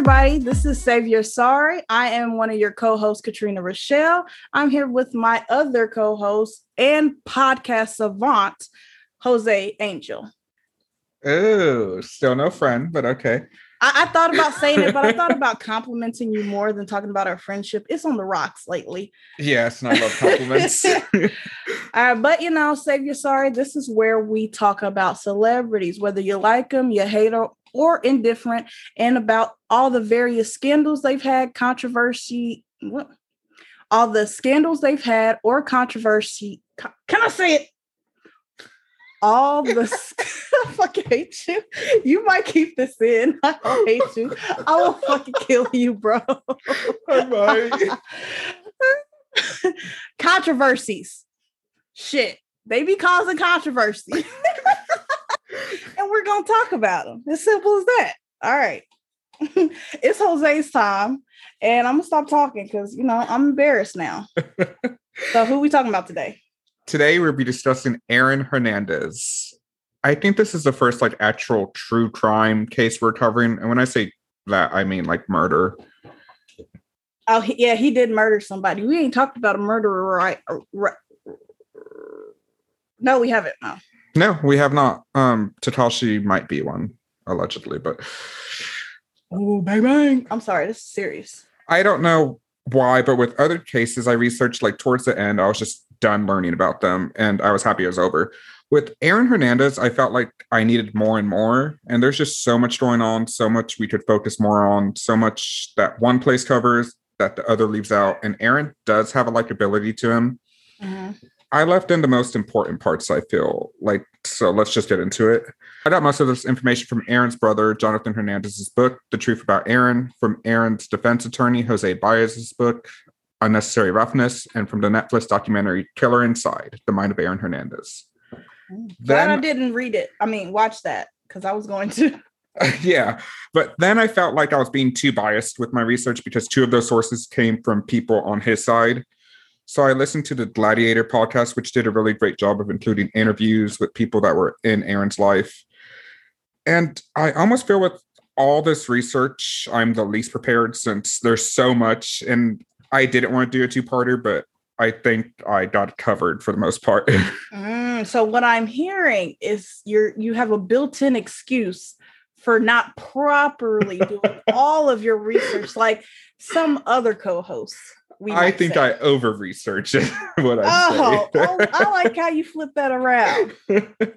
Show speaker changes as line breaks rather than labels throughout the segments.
everybody. This is Savior Sorry. I am one of your co hosts, Katrina Rochelle. I'm here with my other co host and podcast savant, Jose Angel.
Oh, still no friend, but okay.
I, I, thought about saying it, but I thought about complimenting you more than talking about our friendship. It's on the rocks lately.
Yes, and I love compliments.
uh, but you know, Savior Sorry, this is where we talk about celebrities, whether you like them, you hate them, or indifferent, and about all the various scandals they've had, controversy, what? all the scandals they've had, or controversy. Can I say it? All the I fucking hate you. You might keep this in. I oh hate you. I will fucking kill you, bro. I might. Controversies. Shit. They be causing controversy and we're gonna talk about them. As simple as that. All right. it's Jose's time, and I'm gonna stop talking because you know I'm embarrassed now. so who we talking about today?
Today we'll be discussing Aaron Hernandez. I think this is the first like actual true crime case we're covering, and when I say that, I mean like murder.
Oh yeah, he did murder somebody. We ain't talked about a murderer, right? Uh, right. No, we haven't. No.
No, we have not. Um, Tekashi might be one allegedly, but
oh, bang bang! I'm sorry, this is serious.
I don't know why, but with other cases, I researched like towards the end, I was just done learning about them, and I was happy it was over. With Aaron Hernandez, I felt like I needed more and more, and there's just so much going on, so much we could focus more on, so much that one place covers that the other leaves out, and Aaron does have a likability to him. Mm-hmm. I left in the most important parts, I feel like. So let's just get into it. I got most of this information from Aaron's brother, Jonathan Hernandez's book, The Truth About Aaron, from Aaron's defense attorney, Jose Baez's book, Unnecessary Roughness, and from the Netflix documentary Killer Inside, The Mind of Aaron Hernandez.
Glad then, I didn't read it. I mean, watch that because I was going to.
yeah. But then I felt like I was being too biased with my research because two of those sources came from people on his side so I listened to the Gladiator podcast, which did a really great job of including interviews with people that were in Aaron's life. And I almost feel with all this research, I'm the least prepared since there's so much. And I didn't want to do a two parter, but I think I got covered for the most part.
mm, so what I'm hearing is you're you have a built-in excuse for not properly doing all of your research like some other co-hosts.
I think say. I over researched what I oh,
say. oh, I like how you flip that around.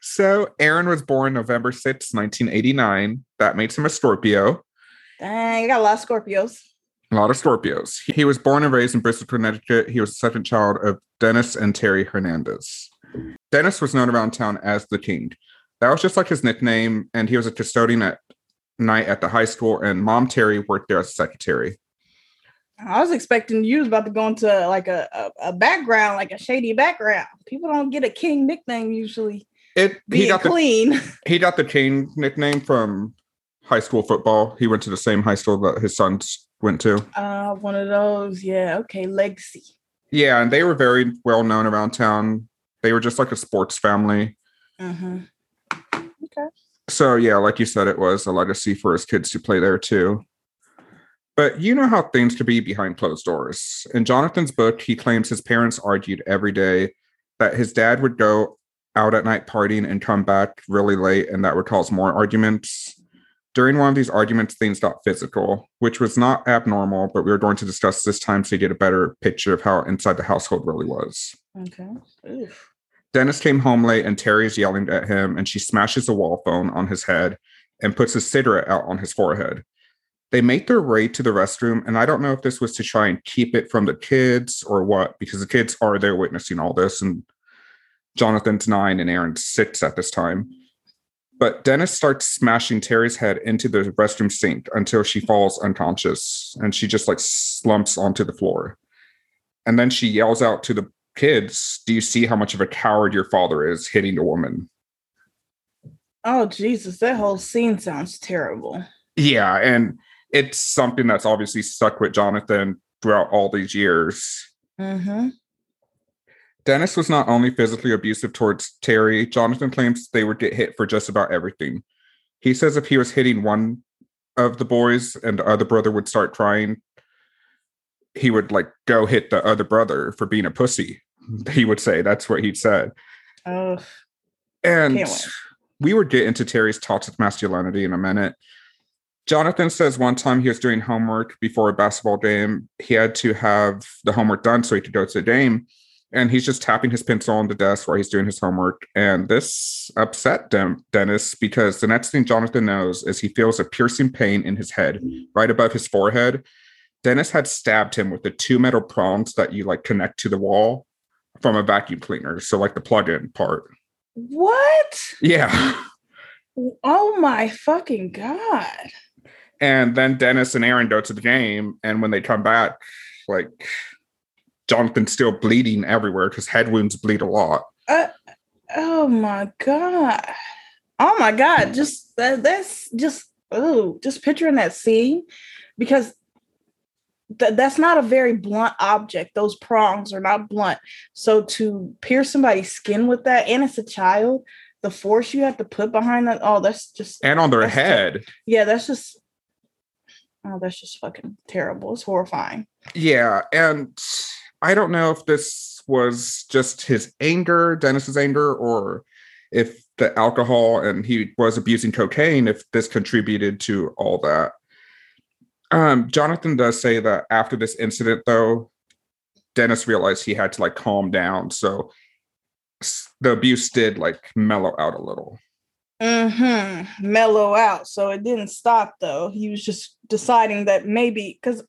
so Aaron was born November 6, 1989. That makes him a Scorpio.
Dang, you got a lot of Scorpios.
A lot of Scorpios. He was born and raised in Bristol, Connecticut. He was the second child of Dennis and Terry Hernandez. Dennis was known around town as the King. That was just like his nickname, and he was a custodian at night at the high school, and mom Terry worked there as a secretary.
I was expecting you was about to go into like a, a, a, background, like a shady background. People don't get a king nickname usually.
It
he got clean.
The, he got the king nickname from high school football. He went to the same high school that his sons went to.
Uh one of those. Yeah. Okay. Legacy.
Yeah, and they were very well known around town. They were just like a sports family. Mm-hmm. Okay. So yeah, like you said, it was a legacy for his kids to play there too. But you know how things could be behind closed doors. In Jonathan's book, he claims his parents argued every day that his dad would go out at night partying and come back really late, and that would cause more arguments. During one of these arguments, things got physical, which was not abnormal, but we were going to discuss this time so you get a better picture of how inside the household really was. Okay. Oof. Dennis came home late and Terry's yelling at him, and she smashes a wall phone on his head and puts a cigarette out on his forehead they make their way to the restroom and i don't know if this was to try and keep it from the kids or what because the kids are there witnessing all this and jonathan's nine and aaron's six at this time. But dennis starts smashing terry's head into the restroom sink until she falls unconscious and she just like slumps onto the floor. And then she yells out to the kids do you see how much of a coward your father is hitting the woman?
Oh jesus that whole scene sounds terrible.
Yeah and it's something that's obviously stuck with Jonathan throughout all these years. Mm-hmm. Dennis was not only physically abusive towards Terry, Jonathan claims they would get hit for just about everything. He says if he was hitting one of the boys and the other brother would start crying, he would like go hit the other brother for being a pussy. He would say that's what he'd said. Oh, and we would get into Terry's toxic masculinity in a minute. Jonathan says one time he was doing homework before a basketball game. He had to have the homework done so he could go to the game. And he's just tapping his pencil on the desk while he's doing his homework. And this upset Dem- Dennis because the next thing Jonathan knows is he feels a piercing pain in his head, right above his forehead. Dennis had stabbed him with the two metal prongs that you like connect to the wall from a vacuum cleaner. So, like the plug in part.
What?
Yeah.
Oh my fucking God.
And then Dennis and Aaron go to the game. And when they come back, like Jonathan's still bleeding everywhere because head wounds bleed a lot.
Uh, oh my God. Oh my God. Just that, that's just, oh, just picturing that scene because th- that's not a very blunt object. Those prongs are not blunt. So to pierce somebody's skin with that, and it's a child, the force you have to put behind that, oh, that's just.
And on their head.
Just, yeah, that's just Oh, that's just fucking terrible. It's horrifying.
Yeah. And I don't know if this was just his anger, Dennis's anger, or if the alcohol and he was abusing cocaine, if this contributed to all that. Um, Jonathan does say that after this incident, though, Dennis realized he had to like calm down. So the abuse did like mellow out a little
mm-hmm. Mellow out. So it didn't stop though. He was just deciding that maybe because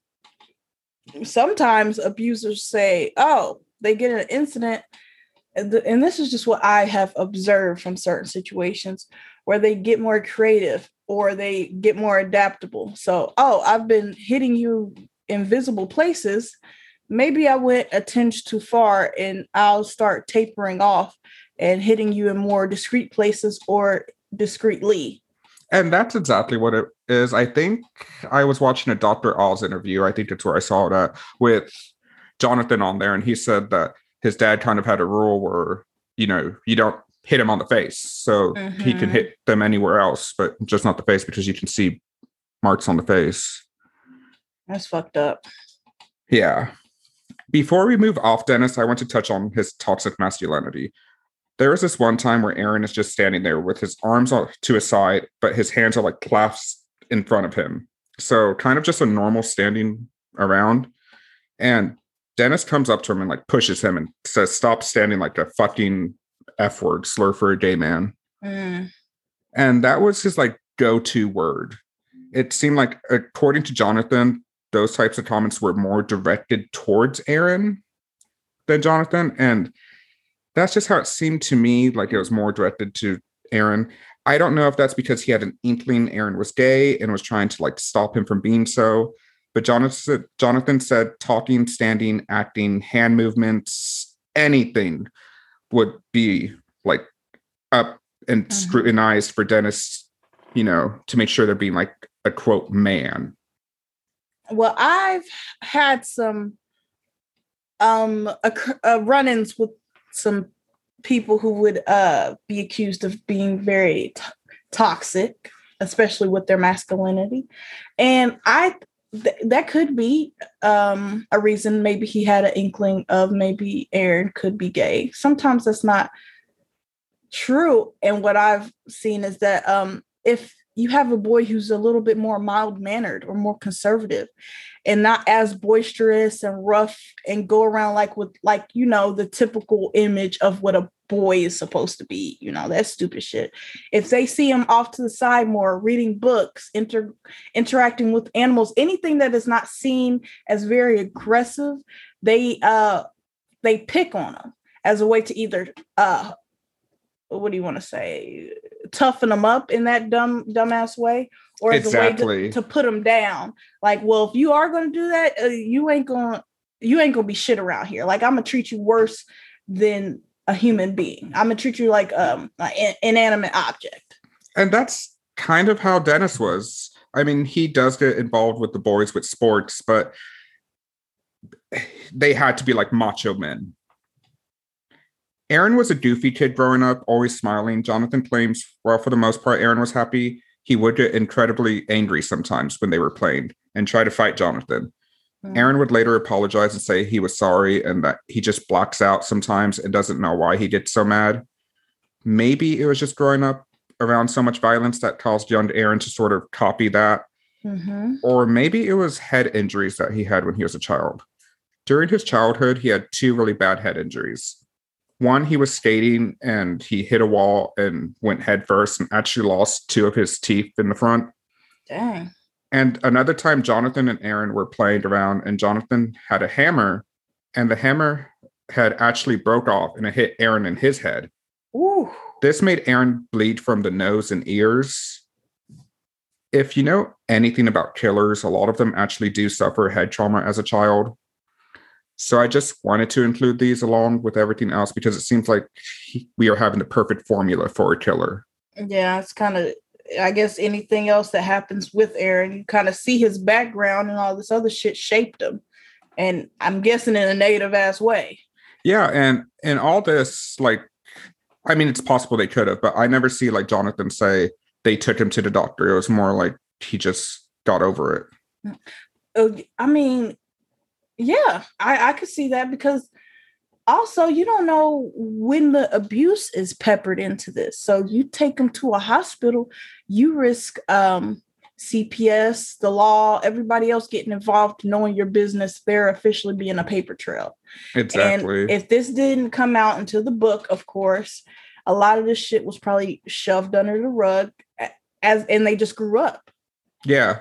sometimes abusers say oh they get an incident and, and this is just what i have observed from certain situations where they get more creative or they get more adaptable. So oh i've been hitting you invisible places. Maybe i went a tinge too far and i'll start tapering off and hitting you in more discreet places or discreetly.
And that's exactly what it is. I think I was watching a Dr. Oz interview. I think it's where I saw that with Jonathan on there. And he said that his dad kind of had a rule where, you know, you don't hit him on the face. So mm-hmm. he can mm-hmm. hit them anywhere else, but just not the face because you can see marks on the face.
That's fucked up.
Yeah. Before we move off Dennis, I want to touch on his toxic masculinity. There was this one time where Aaron is just standing there with his arms to his side, but his hands are like clasped in front of him. So kind of just a normal standing around. And Dennis comes up to him and like pushes him and says, Stop standing like a fucking F word slur for a gay man. Mm. And that was his like go to word. It seemed like, according to Jonathan, those types of comments were more directed towards Aaron than Jonathan. And that's just how it seemed to me like it was more directed to Aaron. I don't know if that's because he had an inkling Aaron was gay and was trying to like stop him from being so. But Jonathan, Jonathan said talking, standing, acting, hand movements, anything would be like up and mm-hmm. scrutinized for Dennis, you know, to make sure they're being like a quote man.
Well, I've had some um a run-ins with some people who would uh, be accused of being very t- toxic, especially with their masculinity. And I th- that could be um, a reason. Maybe he had an inkling of maybe Aaron could be gay. Sometimes that's not true. And what I've seen is that um, if you have a boy who's a little bit more mild mannered or more conservative and not as boisterous and rough and go around like with like you know the typical image of what a boy is supposed to be you know that stupid shit. If they see him off to the side more reading books inter interacting with animals anything that is not seen as very aggressive they uh they pick on him as a way to either uh what do you want to say toughen them up in that dumb dumbass way or as exactly. a way to, to, put them down. Like well if you are going to do that uh, you ain't going to you ain't gonna be shit around here. Like i'm gonna treat you worse than a human being. I'm gonna treat you like um an inanimate object.
And that's kind of how dennis was. I mean he does get involved with the boys with sports but they had to be like macho men Aaron was a doofy kid growing up, always smiling. Jonathan claims, well, for the most part, Aaron was happy. he would get incredibly angry sometimes when they were playing and try to fight Jonathan. Mm-hmm. Aaron would later apologize and say he was sorry and that he just blocks out sometimes and doesn't know why he gets so mad. Maybe it was just growing up around so much violence that caused young Aaron to sort of copy that. Mm-hmm. Or maybe it was head injuries that he had when he was a child. During his childhood, he had two really bad head injuries. One, he was skating and he hit a wall and went headfirst and actually lost two of his teeth in the front.
Dang.
And another time, Jonathan and Aaron were playing around, and Jonathan had a hammer, and the hammer had actually broke off and it hit Aaron in his head.
Ooh.
This made Aaron bleed from the nose and ears. If you know anything about killers, a lot of them actually do suffer head trauma as a child. So I just wanted to include these along with everything else because it seems like we are having the perfect formula for a killer.
Yeah, it's kind of I guess anything else that happens with Aaron, you kind of see his background and all this other shit shaped him. And I'm guessing in a negative ass way.
Yeah, and and all this, like, I mean, it's possible they could have, but I never see like Jonathan say they took him to the doctor. It was more like he just got over it.
Mm, oh, I mean, yeah, I, I could see that because also you don't know when the abuse is peppered into this. So you take them to a hospital you risk um, cps the law everybody else getting involved knowing your business there officially being a paper trail.
Exactly.
and if this didn't come out into the book of course a lot of this shit was probably shoved under the rug as and they just grew up.
Yeah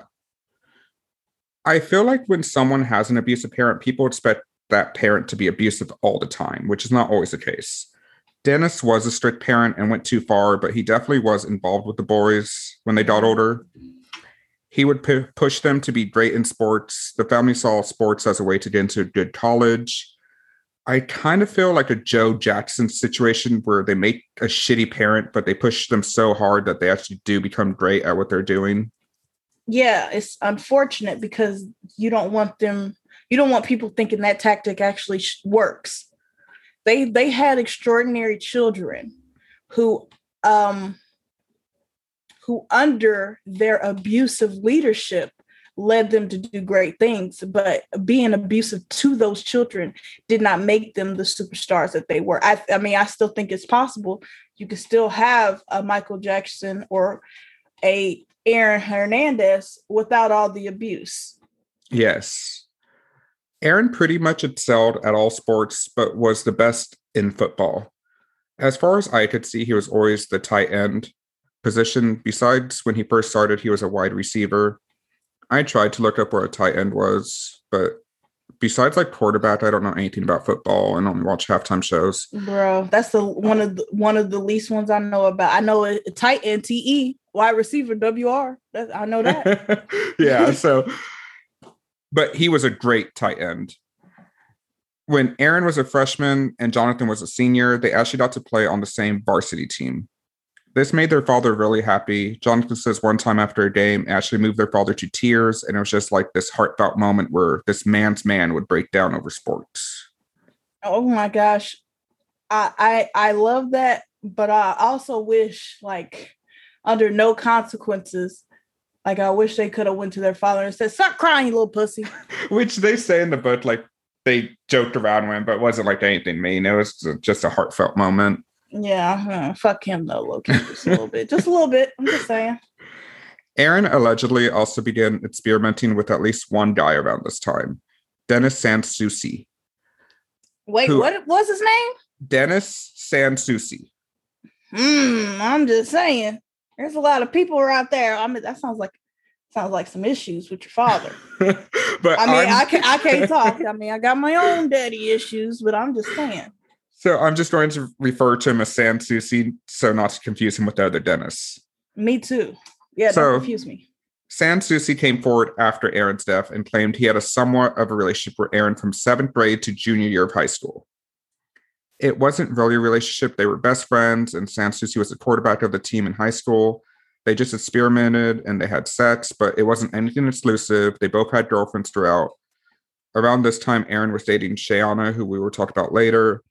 I feel like when someone has an abusive parent, people expect that parent to be abusive all the time, which is not always the case. Dennis was a strict parent and went too far, but he definitely was involved with the boys when they got older. He would p- push them to be great in sports. The family saw sports as a way to get into a good college. I kind of feel like a Joe Jackson situation where they make a shitty parent, but they push them so hard that they actually do become great at what they're doing.
Yeah, it's unfortunate because you don't want them you don't want people thinking that tactic actually works. They they had extraordinary children who um who under their abusive leadership led them to do great things but being abusive to those children did not make them the superstars that they were i, I mean i still think it's possible you could still have a michael jackson or a aaron hernandez without all the abuse
yes Aaron pretty much excelled at all sports, but was the best in football. As far as I could see, he was always the tight end position. Besides, when he first started, he was a wide receiver. I tried to look up where a tight end was, but besides like quarterback, I don't know anything about football and only watch halftime shows.
Bro, that's the one of the one of the least ones I know about. I know a tight end, TE, wide receiver, WR. That, I know that.
yeah, so but he was a great tight end. When Aaron was a freshman and Jonathan was a senior, they actually got to play on the same varsity team. This made their father really happy. Jonathan says one time after a game, actually moved their father to tears, and it was just like this heartfelt moment where this man's man would break down over sports.
Oh my gosh, I I, I love that, but I also wish like under no consequences like I wish they could have went to their father and said, "Stop crying, you little pussy."
Which they say in the book, like they joked around with but it wasn't like anything mean. It was just a heartfelt moment.
Yeah, uh, fuck him though, Loki, just a little bit, just a little bit. I'm just saying.
Aaron allegedly also began experimenting with at least one guy around this time, Dennis SanSoucie.
Wait, who, what was his name?
Dennis SanSoucie.
Hmm, I'm just saying. There's a lot of people out there. I mean, that sounds like sounds like some issues with your father. but I mean, I'm, I can I can't talk. I mean, I got my own daddy issues, but I'm just saying.
So I'm just going to refer to him as SanSoucie, so not to confuse him with the other Dennis.
Me too. Yeah, so, don't confuse me.
SanSoucie came forward after Aaron's death and claimed he had a somewhat of a relationship with Aaron from seventh grade to junior year of high school it wasn't really a relationship. They were best friends, and SanSoucie was the quarterback of the team in high school. They just experimented and they had sex, but it wasn't anything exclusive. They both had girlfriends throughout. Around this time, Aaron was dating Shayanna, who we will talk about later.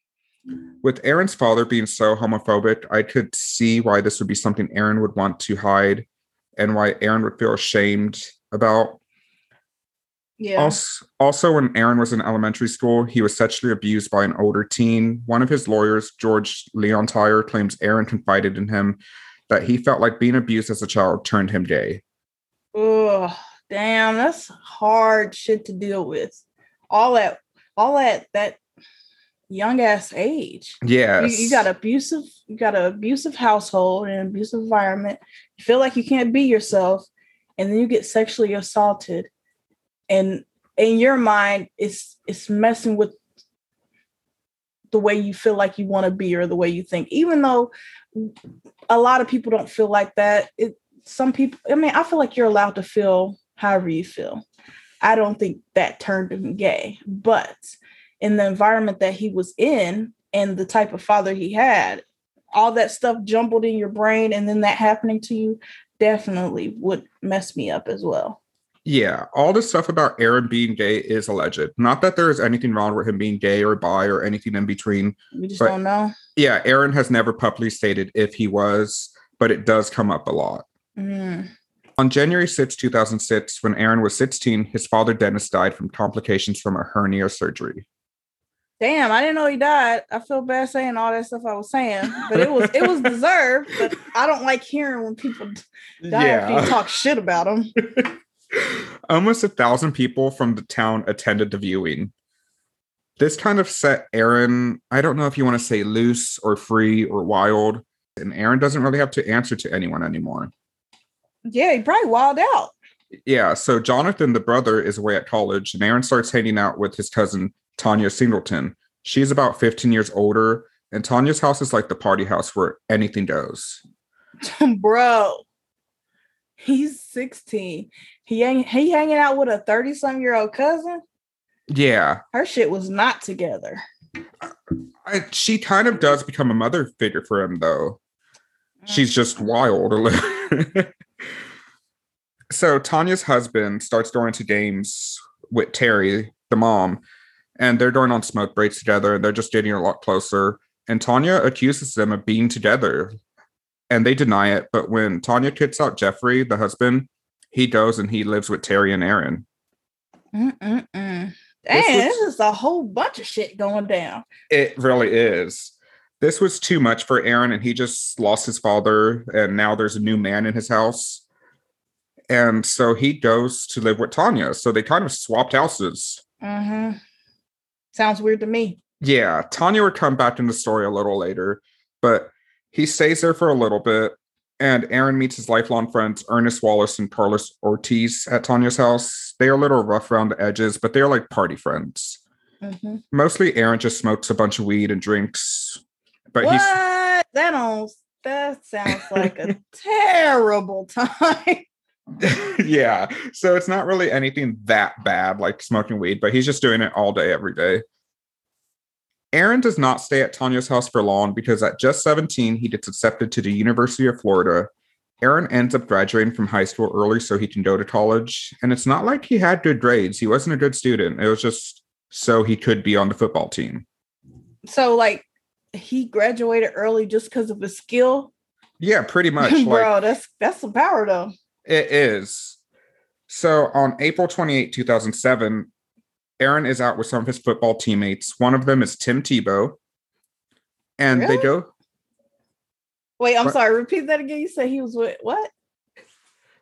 With Aaron's father being so homophobic, I could see why this would be something Aaron would want to hide. and why Aaron would feel ashamed about. Yeah. Also, also, when Aaron was in elementary school, he was sexually abused by an older teen. One of his lawyers, George Leontire, claims Aaron confided in him that he felt like being abused as a child turned him gay.
Oh, damn, that's hard shit to deal with. All at all at that young ass age.
Yeah.
You, you, got abusive, you got an abusive household and abusive environment. You feel like you can't be yourself, and then you get sexually assaulted. And in your mind, it's it's messing with the way you feel like you want to be or the way you think. Even though a lot of people don't feel like that. It some people, I mean, I feel like you're allowed to feel however you feel. I don't think that turned him gay, but in the environment that he was in and the type of father he had, all that stuff jumbled in your brain and then that happening to you definitely would mess me up as well.
Yeah, all the stuff about Aaron being gay is alleged. Not that there is anything wrong with him being gay or bi or anything in between.
We just don't know.
Yeah, Aaron has never publicly stated if he was, but it does come up a lot.
Mm.
On January 6, 2006, when Aaron was 16, his father Dennis died from complications from a hernia surgery.
Damn, I didn't know he died. I feel bad saying all that stuff I was saying, but it was it was deserved. But I don't like hearing when people die yeah. after you talk shit about them.
Almost a thousand people from the town attended the viewing. This kind of set Aaron, I don't know if you want to say loose or free or wild, and Aaron doesn't really have to answer to anyone anymore.
Yeah, he probably wild out.
Yeah, so Jonathan, the brother, is away at college, and Aaron starts hanging out with his cousin Tanya Singleton. She's about 15 years older, and Tanya's house is like the party house where anything goes.
Bro, he's 16. He ain't he hanging out with a 30 some year old cousin.
Yeah.
Her shit was not together.
I, she kind of does become a mother figure for him, though. She's just mm. wild. so Tanya's husband starts going to games with Terry, the mom, and they're going on smoke breaks together and they're just getting a lot closer. And Tanya accuses them of being together and they deny it. But when Tanya kicks out Jeffrey, the husband, he goes and he lives with Terry and Aaron.
Mm-mm-mm. Damn, this, was, this is a whole bunch of shit going down.
It really is. This was too much for Aaron, and he just lost his father, and now there's a new man in his house. And so he goes to live with Tanya. So they kind of swapped houses.
Mm-hmm. Sounds weird to me.
Yeah, Tanya would come back in the story a little later, but he stays there for a little bit. And Aaron meets his lifelong friends, Ernest Wallace and Carlos Ortiz, at Tanya's house. They are a little rough around the edges, but they're like party friends. Mm-hmm. Mostly, Aaron just smokes a bunch of weed and drinks.
But what? he's that that sounds like a terrible time.
yeah. So it's not really anything that bad like smoking weed, but he's just doing it all day, every day. Aaron does not stay at Tanya's house for long because at just 17, he gets accepted to the University of Florida. Aaron ends up graduating from high school early so he can go to college. And it's not like he had good grades, he wasn't a good student. It was just so he could be on the football team.
So, like, he graduated early just because of his skill?
Yeah, pretty much.
Bro, like, that's that's some power though.
It is. So on April 28, 2007, Aaron is out with some of his football teammates. One of them is Tim Tebow. And really? they go.
Wait, I'm what? sorry. Repeat that again. You said he was with what?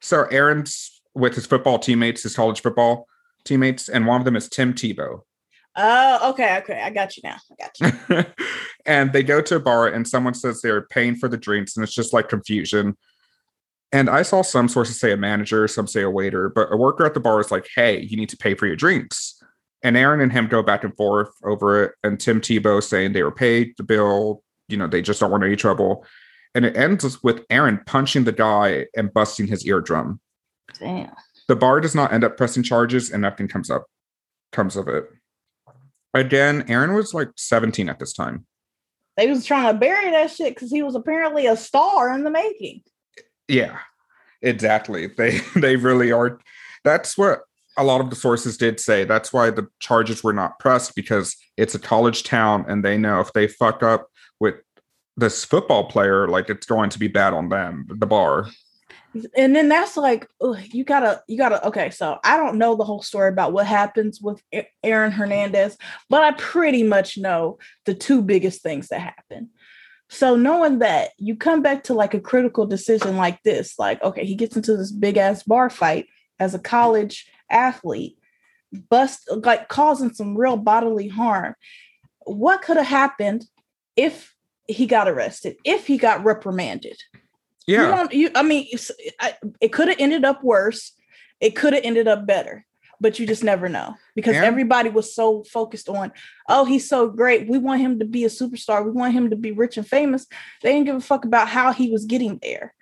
So Aaron's with his football teammates, his college football teammates, and one of them is Tim Tebow.
Oh, okay, okay. I got you now. I got
you. and they go to a bar and someone says they're paying for the drinks, and it's just like confusion. And I saw some sources say a manager, some say a waiter, but a worker at the bar is like, hey, you need to pay for your drinks. And Aaron and him go back and forth over it. And Tim Tebow saying they were paid the bill, you know, they just don't want any trouble. And it ends with Aaron punching the guy and busting his eardrum.
Damn.
The bar does not end up pressing charges and nothing comes up comes of it. Again, Aaron was like 17 at this time.
They was trying to bury that shit because he was apparently a star in the making.
Yeah, exactly. They they really are. That's what a lot of the sources did say. That's why the charges were not pressed because it's a college town and they know if they fuck up with this football player, like it's going to be bad on them, the bar.
and then that's like ugh, you gotta you gotta okay so i don't know the whole story about what happens with aaron hernandez but i pretty much know the two biggest things that happen so knowing that you come back to like a critical decision like this like okay he gets into this big ass bar fight as a college athlete bust like causing some real bodily harm what could have happened if he got arrested if he got reprimanded yeah. You, you I mean, it could have ended up worse. It could have ended up better, but you just never know because yeah. everybody was so focused on, oh, he's so great. We want him to be a superstar. We want him to be rich and famous. They didn't give a fuck about how he was getting there.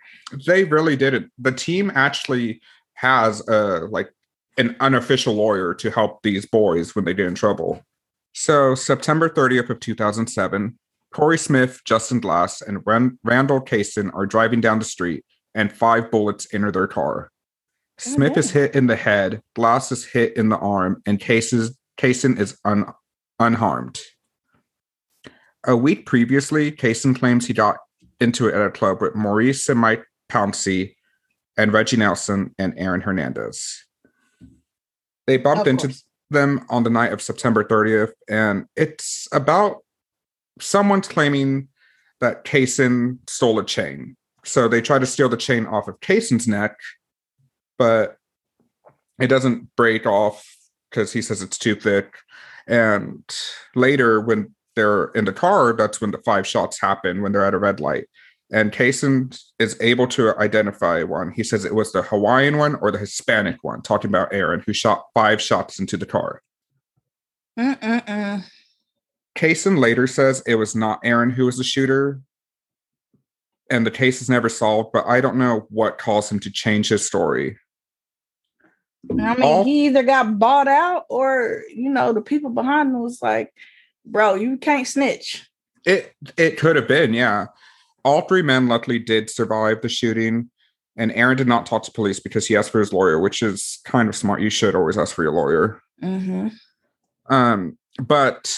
They really didn't. The team actually has a like an unofficial lawyer to help these boys when they get in trouble. So September 30th of 2007, Corey Smith, Justin Glass, and Randall Cason are driving down the street, and five bullets enter their car. Oh, Smith is hit in the head, Glass is hit in the arm, and Cason is un- unharmed. A week previously, Cason claims he got into it at a club with Maurice and Mike Pouncey and Reggie Nelson and Aaron Hernandez. They bumped into them on the night of September 30th, and it's about someone's claiming that Cason stole a chain. So they try to steal the chain off of Cason's neck, but it doesn't break off because he says it's too thick. And later, when they're in the car, that's when the five shots happen when they're at a red light. And Cason is able to identify one. He says it was the Hawaiian one or the Hispanic one, talking about Aaron, who shot five shots into the car. Mm-mm-mm. Cason later says it was not Aaron who was the shooter, and the case is never solved, but I don't know what caused him to change his story.
I mean, All, he either got bought out or, you know, the people behind him was like, bro, you can't snitch.
It it could have been, yeah. All three men luckily did survive the shooting, and Aaron did not talk to police because he asked for his lawyer, which is kind of smart. You should always ask for your lawyer. Mm-hmm. Um, but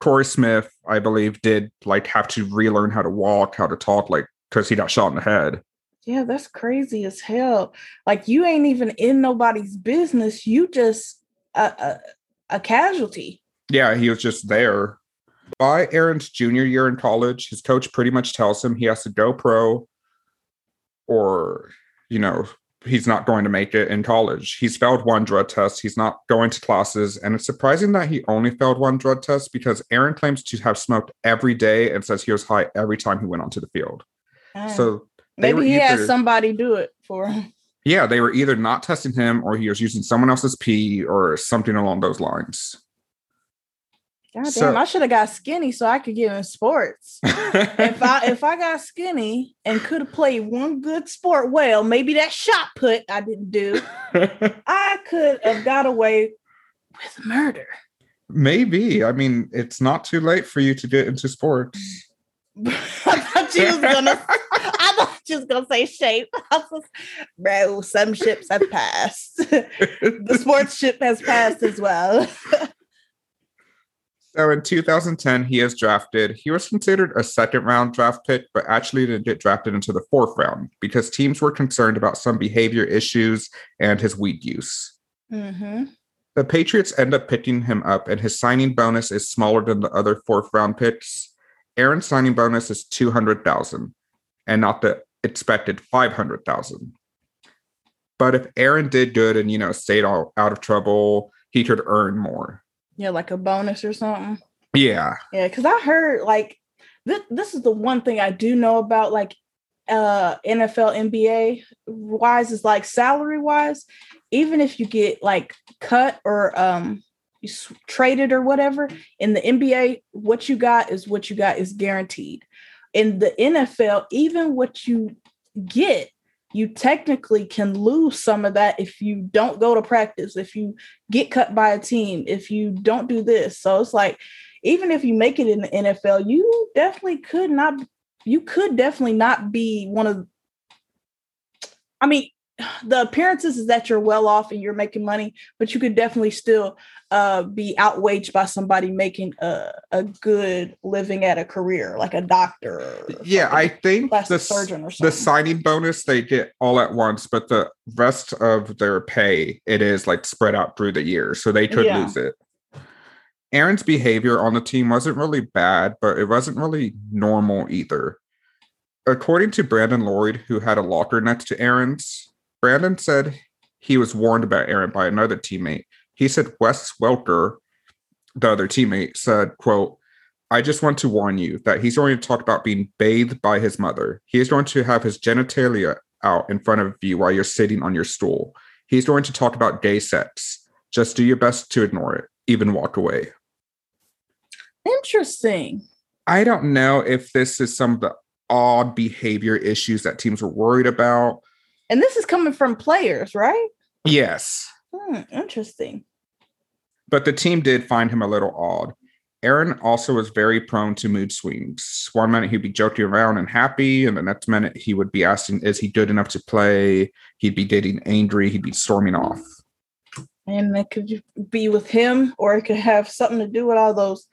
Corey Smith, I believe, did like have to relearn how to walk, how to talk, like because he got shot in the head.
Yeah, that's crazy as hell. Like you ain't even in nobody's business. You just a, a, a casualty.
Yeah, he was just there. By Aaron's junior year in college, his coach pretty much tells him he has to go pro or, you know, he's not going to make it in college. He's failed one drug test. He's not going to classes. And it's surprising that he only failed one drug test because Aaron claims to have smoked every day and says he was high every time he went onto the field. Mm. So
maybe he either, has somebody do it for him.
Yeah, they were either not testing him or he was using someone else's pee or something along those lines.
God so, damn, I should have got skinny so I could get in sports. if I if I got skinny and could have played one good sport well, maybe that shot put I didn't do, I could have got away with murder.
Maybe. I mean, it's not too late for you to get into sports.
I thought you was gonna I thought you was gonna say shape. Was, bro, some ships have passed. the sports ship has passed as well.
So in 2010, he is drafted. He was considered a second round draft pick, but actually didn't get drafted into the fourth round because teams were concerned about some behavior issues and his weed use. Mm-hmm. The Patriots end up picking him up, and his signing bonus is smaller than the other fourth round picks. Aaron's signing bonus is 200,000 and not the expected 500,000. But if Aaron did good and, you know, stayed all out of trouble, he could earn more.
Yeah, like a bonus or something.
Yeah.
Yeah, because I heard like this this is the one thing I do know about like uh NFL NBA wise is like salary wise, even if you get like cut or um you traded or whatever in the NBA, what you got is what you got is guaranteed. In the NFL, even what you get you technically can lose some of that if you don't go to practice, if you get cut by a team, if you don't do this. So it's like, even if you make it in the NFL, you definitely could not, you could definitely not be one of, I mean, the appearances is that you're well off and you're making money, but you could definitely still uh, be outwaged by somebody making a, a good living at a career, like a doctor.
Yeah, I think the, surgeon or the signing bonus they get all at once, but the rest of their pay it is like spread out through the year, so they could yeah. lose it. Aaron's behavior on the team wasn't really bad, but it wasn't really normal either. According to Brandon Lloyd, who had a locker next to Aaron's, Brandon said he was warned about Aaron by another teammate. He said Wes Welker, the other teammate, said, quote, I just want to warn you that he's going to talk about being bathed by his mother. He is going to have his genitalia out in front of you while you're sitting on your stool. He's going to talk about gay sex. Just do your best to ignore it, even walk away.
Interesting.
I don't know if this is some of the odd behavior issues that teams were worried about
and this is coming from players, right?
Yes.
Hmm, interesting.
But the team did find him a little odd. Aaron also was very prone to mood swings. One minute he'd be joking around and happy, and the next minute he would be asking, Is he good enough to play? He'd be getting angry, he'd be storming off.
And that could be with him, or it could have something to do with all those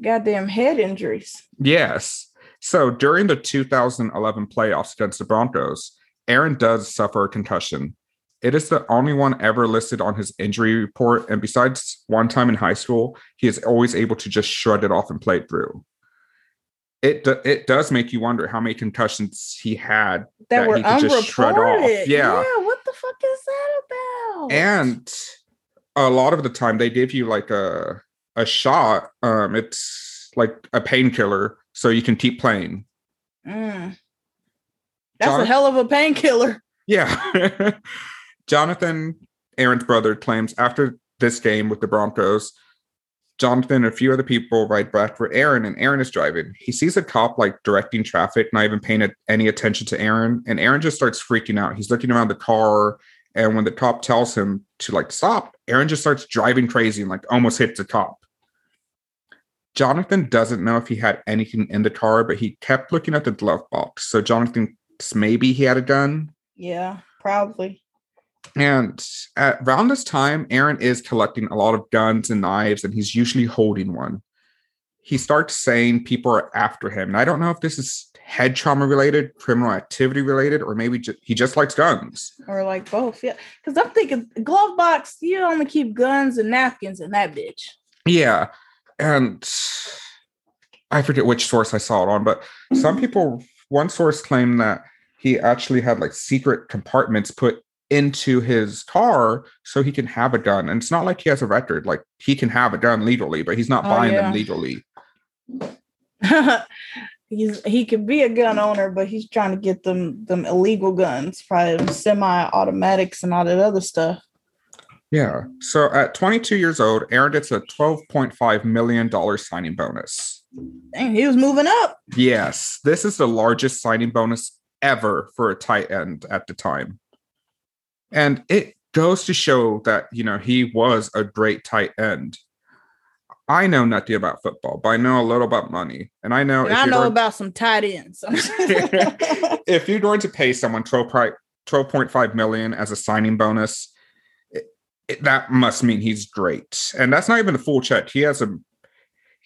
goddamn head injuries.
Yes. So during the 2011 playoffs against the Broncos, Aaron does suffer a concussion. It is the only one ever listed on his injury report, and besides one time in high school, he is always able to just shrug it off and play it through. It it does make you wonder how many concussions he had
that, that were he could unreported. just shrug off.
Yeah.
yeah, what the fuck is that about?
And a lot of the time they give you like a a shot. Um, it's like a painkiller, so you can keep playing.
Mm. That's Jonathan, a hell of a painkiller.
Yeah. Jonathan, Aaron's brother, claims after this game with the Broncos, Jonathan and a few other people ride back for Aaron, and Aaron is driving. He sees a cop like directing traffic, not even paying any attention to Aaron, and Aaron just starts freaking out. He's looking around the car, and when the cop tells him to like stop, Aaron just starts driving crazy and like almost hits the cop. Jonathan doesn't know if he had anything in the car, but he kept looking at the glove box. So Jonathan maybe he had a gun.
Yeah, probably.
And at around this time, Aaron is collecting a lot of guns and knives, and he's usually holding one. He starts saying people are after him. And I don't know if this is head trauma related, criminal activity related, or maybe ju- he just likes guns.
Or like both. Yeah. Because I'm thinking glove box, you only keep guns and napkins in that bitch.
Yeah. And I forget which source I saw it on, but some people one source claimed that he actually had like secret compartments put into his car so he can have a gun. And it's not like he has a record. Like he can have a gun legally, but he's not oh, buying yeah. them legally.
he's he could be a gun owner, but he's trying to get them them illegal guns, probably semi-automatics and all that other stuff.
Yeah. So at 22 years old, Aaron gets a 12.5 million dollar signing bonus.
Dang, he was moving up.
Yes, this is the largest signing bonus ever for a tight end at the time. And it goes to show that, you know, he was a great tight end. I know nothing about football, but I know a little about money. And I know
and I know going, about some tight ends.
if you're going to pay someone 12, 12.5 million as a signing bonus, it, it, that must mean he's great. And that's not even a full check. He has a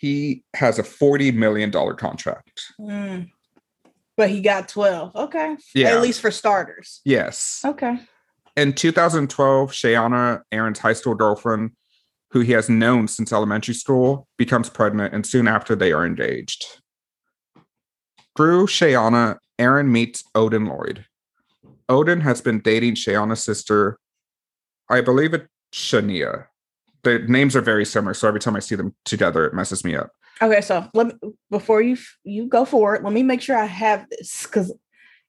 he has a $40 million contract.
Mm. But he got 12. Okay. Yeah. At least for starters.
Yes.
Okay.
In 2012, Shayanna, Aaron's high school girlfriend, who he has known since elementary school, becomes pregnant, and soon after they are engaged. Through Shayanna, Aaron meets Odin Lloyd. Odin has been dating Shayanna's sister, I believe it's Shania the names are very similar. So every time I see them together, it messes me up.
Okay, so let me before you you go forward, let me make sure I have this because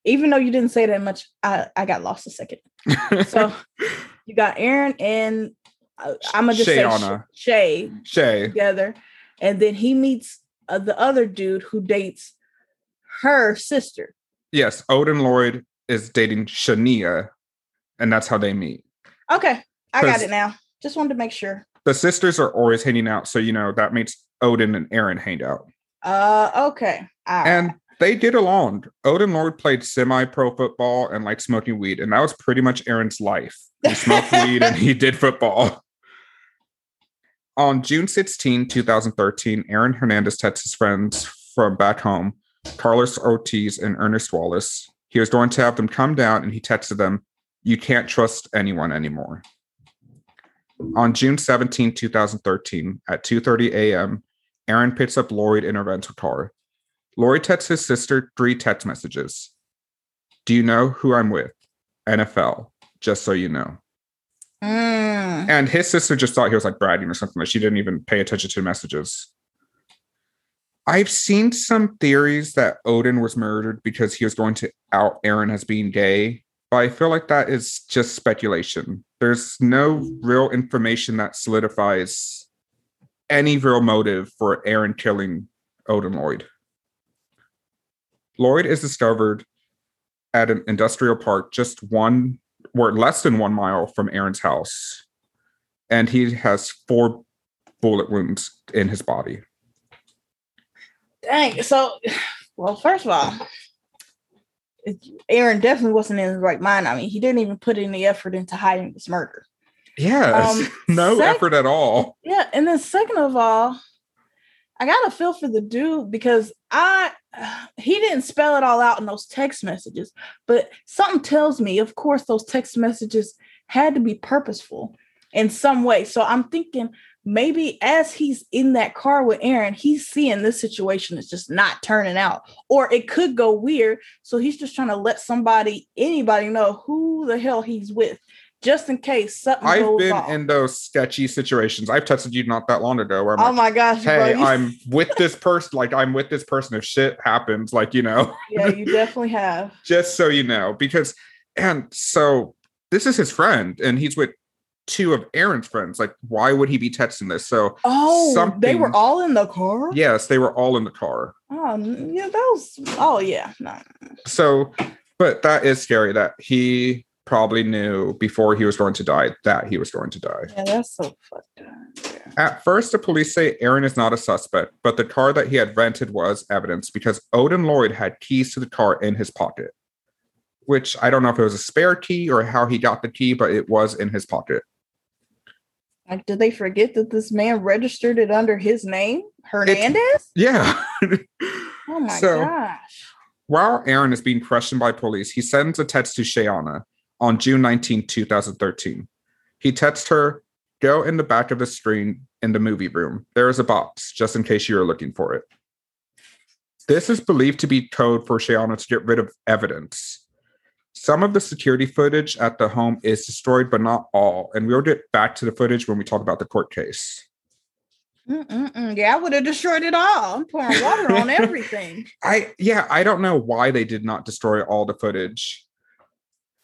even though you didn't say that much, I I got lost a second. so you got Aaron and uh, I'm gonna just Shayanna. say Shay
Shay
together, and then he meets uh, the other dude who dates her sister.
Yes, Odin Lloyd is dating Shania, and that's how they meet.
Okay, I got it now. Just wanted to make sure.
The sisters are always hanging out, so you know that means Odin and Aaron hang out.
Uh, okay.
and they did along. Odin Lloyd played semi pro football and liked smoking weed, and that was pretty much Aaron's life. He smoked weed and he did football. On June 16, 2013, Aaron Hernandez texted his friends from back home, Carlos Ortiz and Ernest Wallace. He was going to have them come down and he texted them, You can't trust anyone anymore. On June 17, 2013, at 2:30 a.m., Aaron picks up Lloyd in a rental car. Lloyd texts his sister three text messages. Do you know who I'm with? NFL, just so you know. Mm. And his sister just thought he was like bragging or something. Like she didn't even pay attention to messages. I've seen some theories that Odin was murdered because he was going to out Aaron as being gay, I feel like that is just speculation. There's no real information that solidifies any real motive for Aaron killing Odin Lloyd. Lloyd is discovered at an industrial park just one or less than one mile from Aaron's house. And he has four bullet wounds in his body.
Dang. So, well, first of all, Aaron definitely wasn't in his right mind. I mean, he didn't even put any effort into hiding this murder.
Yeah, um, no sec- effort at all.
Yeah, and then second of all, I got a feel for the dude because I he didn't spell it all out in those text messages, but something tells me, of course, those text messages had to be purposeful in some way. So I'm thinking maybe as he's in that car with Aaron, he's seeing this situation is just not turning out, or it could go weird. So he's just trying to let somebody, anybody know who the hell he's with just in case something.
I've been off. in those sketchy situations. I've texted you not that long ago. Where I'm
oh
like,
my gosh!
Hey, bro, I'm with this person. Like I'm with this person. If shit happens, like you know.
Yeah, you definitely have.
just so you know, because and so this is his friend, and he's with two of Aaron's friends. Like, why would he be texting this? So,
oh, something... they were all in the car.
Yes, they were all in the car.
Oh, yeah, that was. Oh, yeah, no.
So, but that is scary that he probably knew before he was going to die that he was going to die.
Yeah, that's so fucked up. Yeah.
At first, the police say Aaron is not a suspect, but the car that he had rented was evidence because Odin Lloyd had keys to the car in his pocket. Which I don't know if it was a spare key or how he got the key, but it was in his pocket.
Like, did they forget that this man registered it under his name, Hernandez? It,
yeah.
oh my so, gosh.
While Aaron is being questioned by police, he sends a text to Shayanna, on June 19, 2013. He texts her, Go in the back of the screen in the movie room. There is a box, just in case you are looking for it. This is believed to be code for Shayanna to get rid of evidence. Some of the security footage at the home is destroyed, but not all. And we'll get back to the footage when we talk about the court case.
Mm-mm-mm. Yeah, I would have destroyed it all. I'm pouring water on everything.
I yeah, I don't know why they did not destroy all the footage.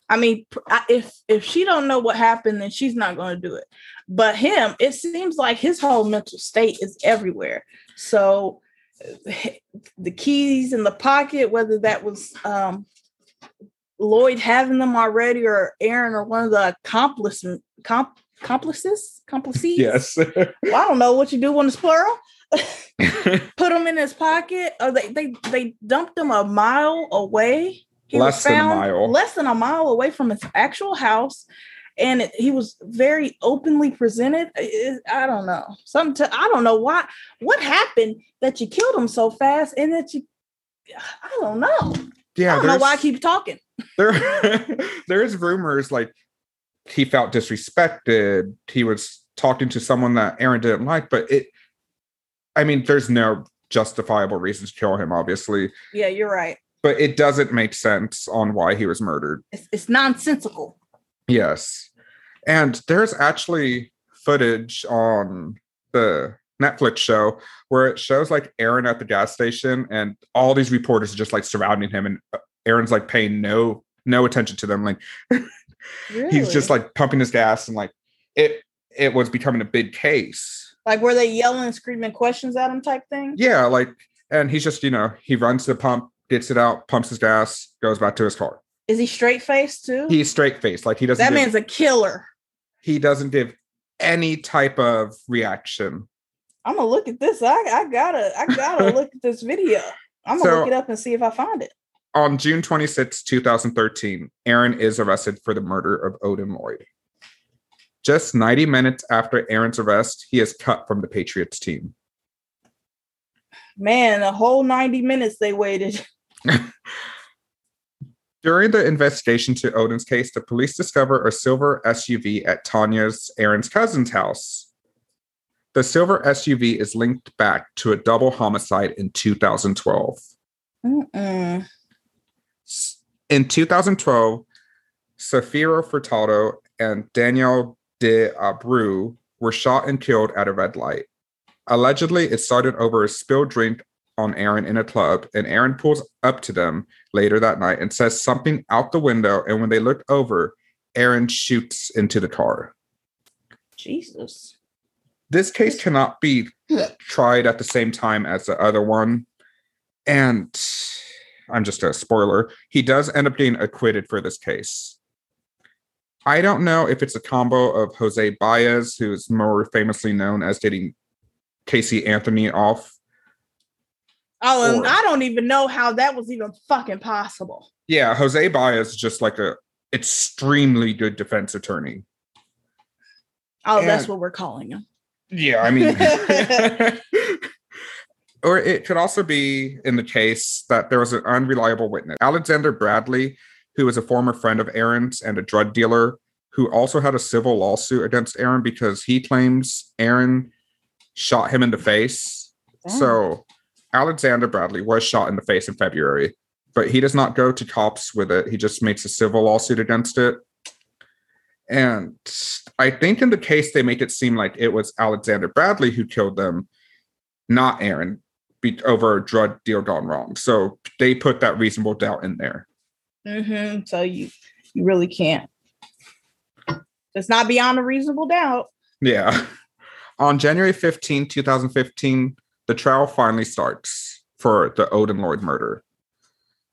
I mean, if if she don't know what happened, then she's not going to do it. But him, it seems like his whole mental state is everywhere. So the keys in the pocket, whether that was um, Lloyd having them already or Aaron or one of the accomplices, comp, accomplices, complices.
Yes. well,
I don't know what you do when it's plural. Put them in his pocket, or they they they dumped them a mile away he less than a mile. less than a mile away from his actual house, and it, he was very openly presented. It, I don't know something. To, I don't know why. What happened that you killed him so fast, and that you? I don't know. Yeah, I don't know why I keep talking.
There, there's rumors like he felt disrespected. He was talking to someone that Aaron didn't like, but it. I mean, there's no justifiable reasons to kill him. Obviously.
Yeah, you're right
but it doesn't make sense on why he was murdered.
It's, it's nonsensical.
Yes. And there's actually footage on the Netflix show where it shows like Aaron at the gas station and all these reporters are just like surrounding him and uh, Aaron's like paying no no attention to them like really? he's just like pumping his gas and like it it was becoming a big case.
Like were they yelling and screaming questions at him type thing?
Yeah, like and he's just, you know, he runs to the pump, gets it out, pumps his gas, goes back to his car.
Is he straight faced too?
He's straight faced. Like he doesn't.
That give, man's a killer.
He doesn't give any type of reaction.
I'm gonna look at this. I, I gotta I gotta look at this video. I'm gonna so, look it up and see if I find it.
On June 26, 2013, Aaron is arrested for the murder of Odin Lloyd. Just 90 minutes after Aaron's arrest, he is cut from the Patriots team.
Man, a whole 90 minutes they waited.
During the investigation to Odin's case, the police discover a silver SUV at Tanya's Aaron's cousin's house. The silver SUV is linked back to a double homicide in 2012. Mm-mm. In 2012, Safiro Furtado and Danielle de Abreu were shot and killed at a red light. Allegedly, it started over a spilled drink on Aaron in a club, and Aaron pulls up to them later that night and says something out the window. And when they look over, Aaron shoots into the car.
Jesus.
This case cannot be tried at the same time as the other one. And I'm just a spoiler. He does end up getting acquitted for this case. I don't know if it's a combo of Jose Baez, who is more famously known as getting Casey Anthony off
Oh, or, I don't even know how that was even fucking possible.
Yeah, Jose Baez is just like a extremely good defense attorney.
Oh, and, that's what we're calling him.
Yeah, I mean, or it could also be in the case that there was an unreliable witness. Alexander Bradley, who was a former friend of Aaron's and a drug dealer, who also had a civil lawsuit against Aaron because he claims Aaron shot him in the face. Damn. So Alexander Bradley was shot in the face in February, but he does not go to cops with it. He just makes a civil lawsuit against it. And I think in the case, they make it seem like it was Alexander Bradley who killed them, not Aaron, be- over a drug deal gone wrong. So they put that reasonable doubt in there.
Mm-hmm. So you you really can't. It's not beyond a reasonable doubt.
Yeah. On January 15, 2015, the trial finally starts for the Odin Lloyd murder.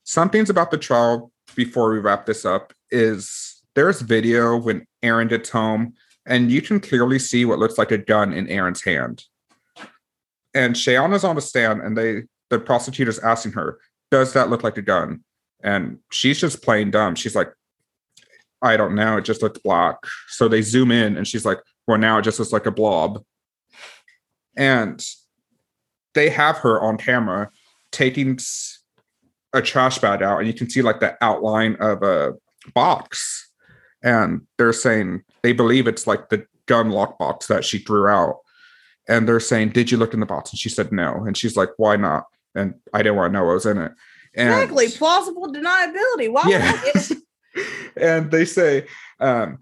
Some things about the trial before we wrap this up is there's video when Aaron gets home, and you can clearly see what looks like a gun in Aaron's hand. And Shayanna's on the stand, and they the prosecutor's asking her, "Does that look like a gun?" And she's just playing dumb. She's like, "I don't know. It just looks black." So they zoom in, and she's like, "Well, now it just looks like a blob." And they have her on camera taking a trash bag out, and you can see like the outline of a box. And they're saying they believe it's like the gun lockbox that she threw out. And they're saying, Did you look in the box? And she said no. And she's like, Why not? And I didn't want to know what was in it. And,
exactly. Plausible deniability. Why yeah.
and they say, um,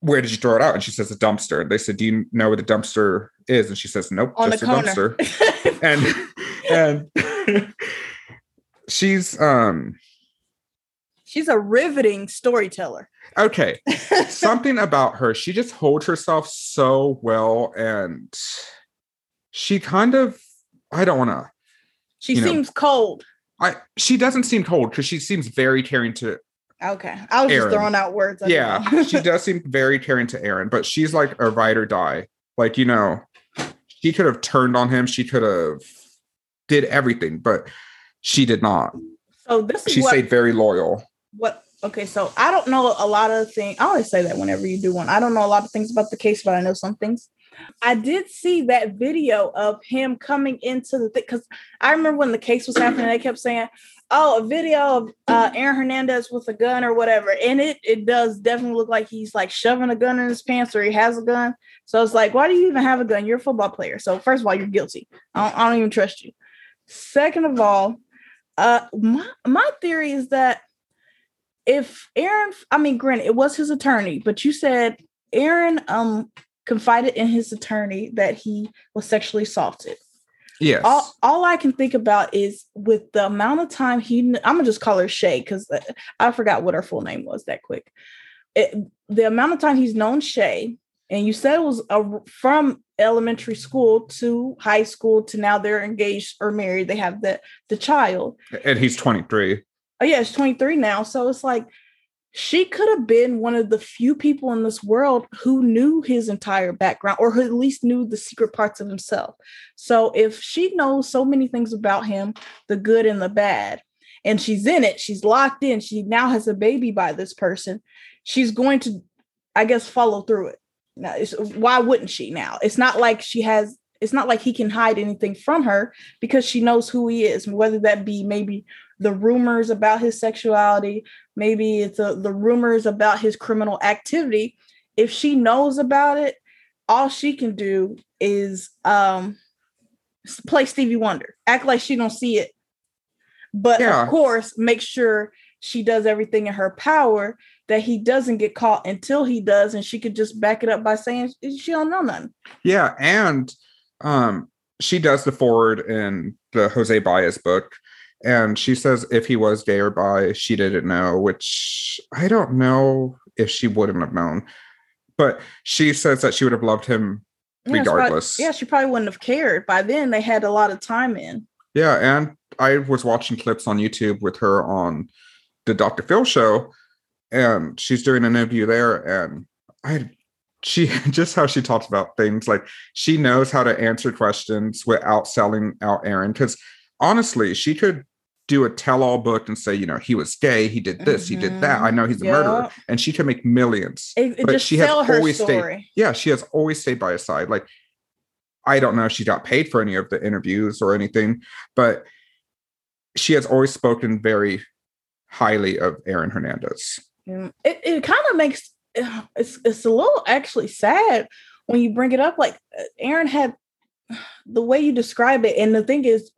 where did you throw it out? And she says, a dumpster. And they said, do you know where the dumpster is? And she says, nope, On just a dumpster. and, and she's, um,
she's a riveting storyteller.
Okay. Something about her, she just holds herself so well. And she kind of, I don't want to.
She seems know, cold.
I, she doesn't seem cold because she seems very caring to
Okay. I was Aaron. just throwing out words.
Yeah. she does seem very caring to Aaron, but she's like a ride or die. Like, you know, she could have turned on him. She could have did everything, but she did not.
So this
she what, stayed very loyal.
What okay, so I don't know a lot of things. I always say that whenever you do one. I don't know a lot of things about the case, but I know some things. I did see that video of him coming into the because I remember when the case was happening, they kept saying, oh, a video of uh, Aaron Hernandez with a gun or whatever. And it it does definitely look like he's like shoving a gun in his pants or he has a gun. So it's like, why do you even have a gun? You're a football player. So first of all, you're guilty. I don't, I don't even trust you. Second of all, uh, my my theory is that if Aaron, I mean, granted, it was his attorney, but you said Aaron um confided in his attorney that he was sexually assaulted.
Yes.
All, all I can think about is with the amount of time he, I'm gonna just call her Shay because uh, I forgot what her full name was that quick. It, the amount of time he's known Shay, and you said it was a, from elementary school to high school to now they're engaged or married. They have the the child,
and he's 23.
Oh yeah, it's 23 now. So it's like she could have been one of the few people in this world who knew his entire background or who at least knew the secret parts of himself. So if she knows so many things about him, the good and the bad, and she's in it, she's locked in, she now has a baby by this person, she's going to, I guess, follow through it. Now, why wouldn't she now? It's not like she has it's not like he can hide anything from her because she knows who he is, whether that be maybe the rumors about his sexuality, maybe it's a, the rumors about his criminal activity. If she knows about it, all she can do is um, play Stevie Wonder, act like she don't see it, but yeah. of course, make sure she does everything in her power that he doesn't get caught until he does, and she could just back it up by saying she don't know nothing.
Yeah, and um, she does the forward in the Jose Baez book, and she says if he was gay or bi, she didn't know, which I don't know if she wouldn't have known. But she says that she would have loved him
yeah,
regardless.
She probably, yeah, she probably wouldn't have cared. By then, they had a lot of time in.
Yeah, and I was watching clips on YouTube with her on the Dr. Phil show, and she's doing an interview there, and I she just how she talks about things like she knows how to answer questions without selling out Aaron because honestly she could do a tell-all book and say you know he was gay he did this mm-hmm. he did that I know he's a yep. murderer and she can make millions
it, it but she has always
story. stayed yeah she has always stayed by his side like I don't know if she got paid for any of the interviews or anything but she has always spoken very highly of Aaron Hernandez
it, it kind of makes it's it's a little actually sad when you bring it up. Like uh, Aaron had the way you describe it, and the thing is,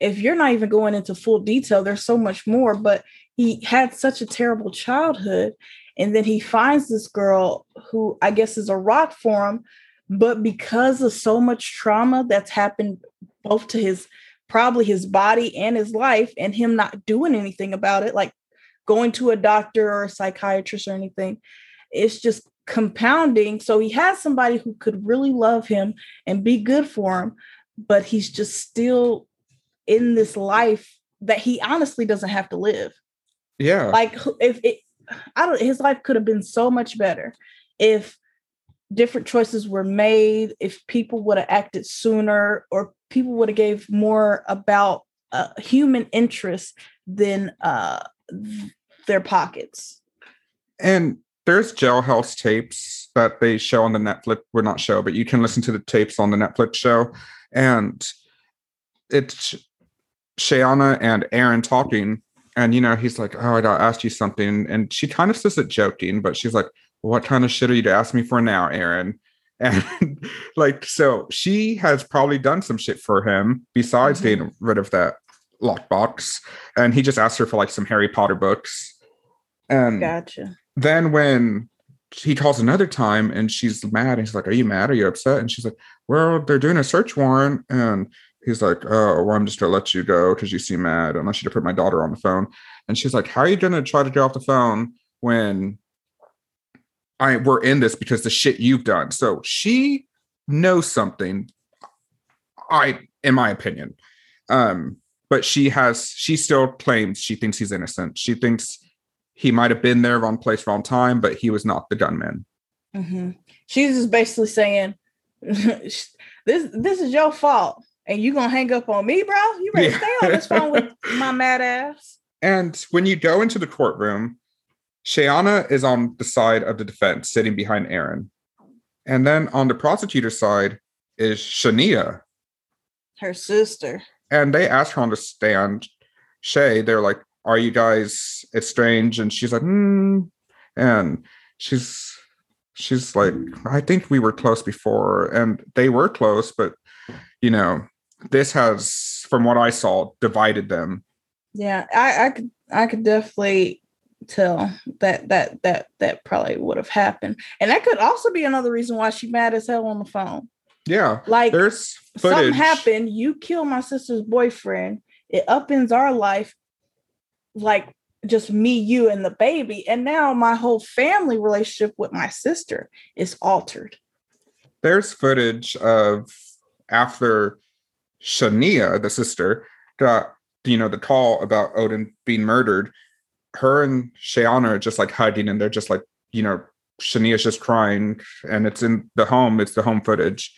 if you're not even going into full detail, there's so much more. But he had such a terrible childhood, and then he finds this girl who I guess is a rock for him, but because of so much trauma that's happened both to his probably his body and his life, and him not doing anything about it, like going to a doctor or a psychiatrist or anything it's just compounding. So he has somebody who could really love him and be good for him, but he's just still in this life that he honestly doesn't have to live.
Yeah.
Like if it I don't his life could have been so much better if different choices were made, if people would have acted sooner or people would have gave more about uh, human interest than uh, their pockets.
And there's jailhouse tapes that they show on the Netflix. We're not show, but you can listen to the tapes on the Netflix show, and it's Shayanna and Aaron talking, and you know he's like, "Oh, I gotta ask you something," and she kind of says it joking, but she's like, "What kind of shit are you to ask me for now, Aaron?" And like, so she has probably done some shit for him besides mm-hmm. getting rid of that lockbox, and he just asked her for like some Harry Potter books. And
gotcha
then when he calls another time and she's mad and he's like, Are you mad? Are you upset? And she's like, Well, they're doing a search warrant. And he's like, Oh, well, I'm just gonna let you go because you seem mad. Want you to put my daughter on the phone. And she's like, How are you gonna try to get off the phone when I we're in this because the shit you've done? So she knows something. I, in my opinion. Um, but she has she still claims she thinks he's innocent. She thinks he might have been there wrong place wrong time but he was not the gunman
mm-hmm. she's just basically saying this this is your fault and you gonna hang up on me bro? You ready yeah. stay on this phone with my mad ass.
And when you go into the courtroom Shayanna is on the side of the defense sitting behind Aaron. And then on the prosecutor's side is Shania.
Her sister.
And they ask her on the stand Shay they're like are you guys estranged? And she's like hmm. And she's she's like i think we were close before. And they were close but you know this has from what i saw divided them
yeah i i could i could definitely tell that that that that probably would have happened and that could also be another reason why she mad as hell on the phone
yeah
like there's footage. something happened you kill my sister's boyfriend it upends our life like just me, you, and the baby. And now my whole family relationship with my sister is altered.
There's footage of after Shania, the sister, got, you know, the call about Odin being murdered. her and Shayanna are just like hiding, and they're just like, you know, Shania's just crying and it's in the home, it's the home footage.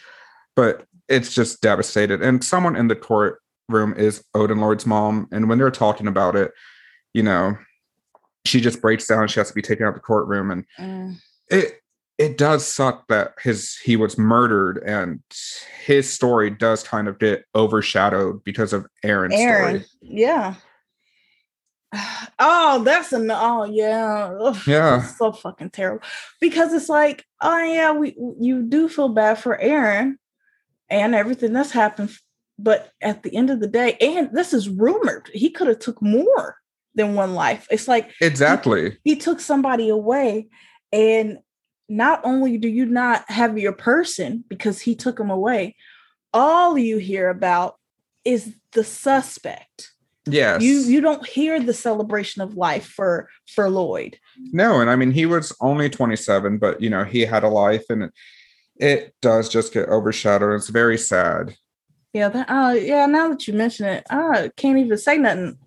But it's just devastated. And someone in the courtroom is Odin Lloyd's mom. And when they're talking about it, you know, she just breaks down. She has to be taken out of the courtroom. And mm. it it does suck that his he was murdered and his story does kind of get overshadowed because of Aaron's Aaron. story.
Yeah. Oh, that's an oh yeah. Ugh,
yeah.
So fucking terrible. Because it's like, oh yeah, we you do feel bad for Aaron and everything that's happened. But at the end of the day, and this is rumored, he could have took more than one life. It's like
exactly
he, he took somebody away and not only do you not have your person because he took him away, all you hear about is the suspect.
Yes.
You you don't hear the celebration of life for for Lloyd.
No, and I mean he was only 27, but you know, he had a life and it, it does just get overshadowed. It's very sad.
Yeah, that, uh yeah, now that you mention it, I can't even say nothing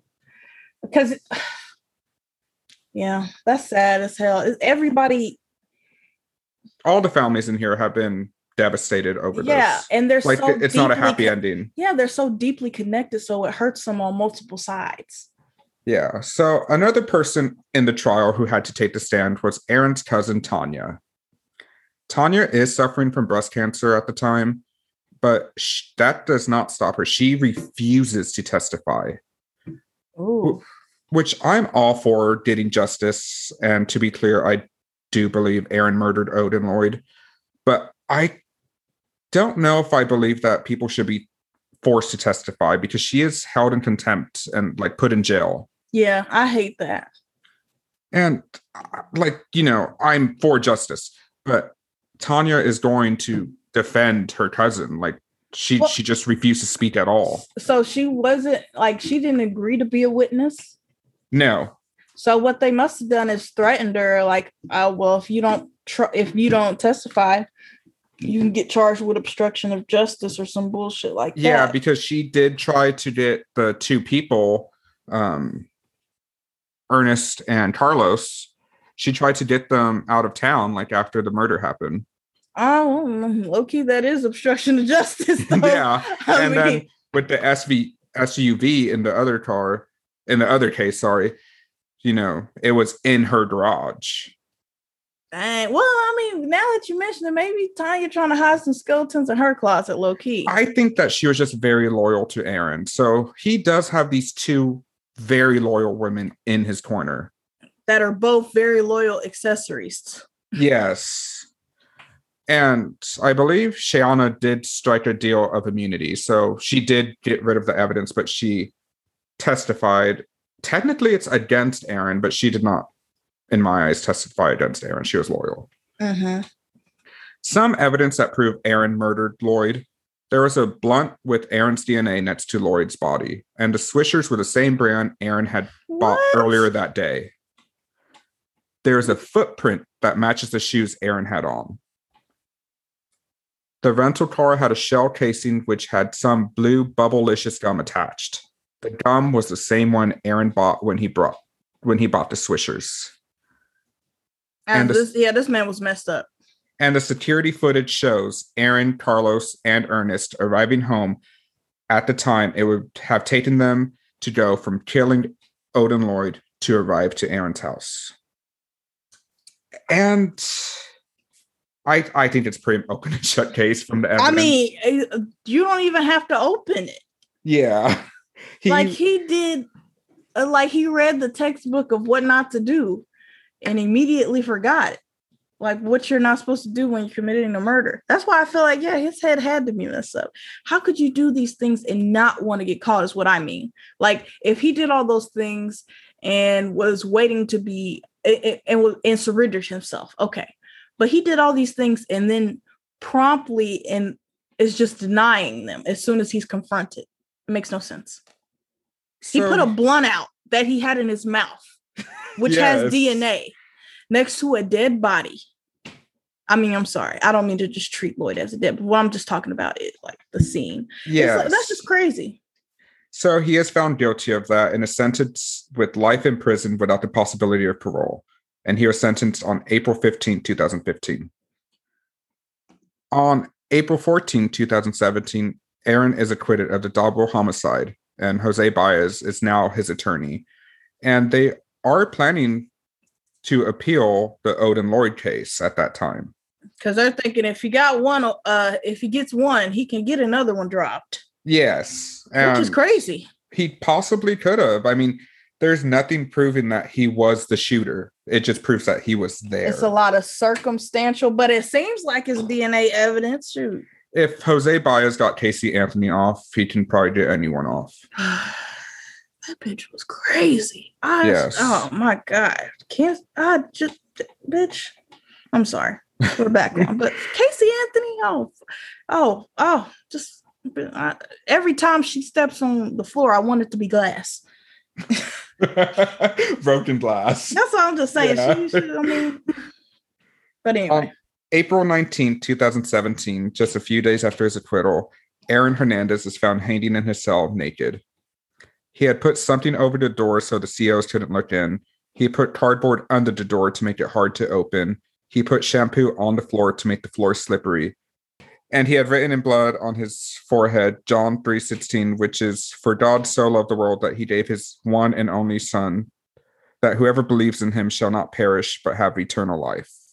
because yeah, that's sad as hell. Everybody
all the families in here have been devastated over
yeah,
this.
Yeah, and they're
like
so
it's not a happy ending.
Yeah, they're so deeply connected, so it hurts them on multiple sides.
Yeah. So another person in the trial who had to take the stand was Aaron's cousin Tanya. Tanya is suffering from breast cancer at the time, but sh- that does not stop her. She refuses to testify.
Ooh.
Which I'm all for getting justice. And to be clear, I do believe Aaron murdered Odin Lloyd, but I don't know if I believe that people should be forced to testify because she is held in contempt and like put in jail.
Yeah, I hate that.
And like, you know, I'm for justice, but Tanya is going to defend her cousin. Like she well, she just refused to speak at all.
So she wasn't like she didn't agree to be a witness?
No.
So what they must have done is threatened her, like, uh, well, if you don't tr- if you don't testify, you can get charged with obstruction of justice or some bullshit like
yeah, that. Yeah, because she did try to get the two people, um, Ernest and Carlos. She tried to get them out of town, like after the murder happened.
Oh, Loki, that is obstruction of justice.
yeah, I and mean, then with the SV SUV in the other car, in the other case, sorry, you know, it was in her garage.
Dang. Well, I mean, now that you mention it, maybe Tanya trying to hide some skeletons in her closet, low key.
I think that she was just very loyal to Aaron. So he does have these two very loyal women in his corner
that are both very loyal accessories.
Yes. And I believe Shayanna did strike a deal of immunity. So she did get rid of the evidence, but she testified technically it's against Aaron, but she did not, in my eyes, testify against Aaron. She was loyal.
Mm-hmm.
Some evidence that proved Aaron murdered Lloyd. There was a blunt with Aaron's DNA next to Lloyd's body, and the swishers were the same brand Aaron had what? bought earlier that day. There is a footprint that matches the shoes Aaron had on. The rental car had a shell casing which had some blue bubblicious gum attached. The gum was the same one Aaron bought when he brought when he bought the Swishers.
And, and this, yeah, this man was messed up.
And the security footage shows Aaron, Carlos, and Ernest arriving home at the time it would have taken them to go from killing Odin Lloyd to arrive to Aaron's house. And I I think it's pretty open and shut case from the evidence.
I mean, eh, you don't even have to open it.
Yeah.
He, like he did uh, like he read the textbook of what not to do and immediately forgot like what you're not supposed to do when you're committing a murder. That's why i feel like yeah his head had to be messed up. How could you do these things and not want to get caught is what i mean. Like if he did all those things and was waiting to be and, and, and surrendered himself okay. But he did all these things and then promptly and is just denying them as soon as he's confronted. It makes no sense so, he put a blunt out that he had in his mouth, which yes. has DNA next to a dead body. I mean, I'm sorry. I don't mean to just treat Lloyd as a dead, but what I'm just talking about is like the scene.
Yeah.
Like, that's just crazy.
So he is found guilty of that and is sentenced with life in prison without the possibility of parole. And he was sentenced on April 15, 2015. On April 14, 2017, Aaron is acquitted of the double homicide, and Jose Baez is now his attorney. And they are planning to appeal the Odin Lloyd case at that time.
Because they're thinking if he got one, uh, if he gets one, he can get another one dropped.
Yes,
which is crazy.
He possibly could have. I mean, there's nothing proving that he was the shooter. It just proves that he was there.
It's a lot of circumstantial, but it seems like his DNA evidence. Shoot.
If Jose Baez got Casey Anthony off, he can probably get anyone off.
that bitch was crazy. I, yes. Oh my god. Can't I just bitch? I'm sorry for the background, but Casey Anthony. Oh, oh, oh, just I, every time she steps on the floor, I want it to be glass.
Broken glass.
That's what I'm just saying. Yeah. She, she, I mean, but anyway. Um,
April 19, 2017, just a few days after his acquittal, Aaron Hernandez is found hanging in his cell naked. He had put something over the door so the COs couldn't look in. He put cardboard under the door to make it hard to open. He put shampoo on the floor to make the floor slippery. And he had written in blood on his forehead, John 3:16, which is for God so loved the world that he gave his one and only son, that whoever believes in him shall not perish but have eternal life.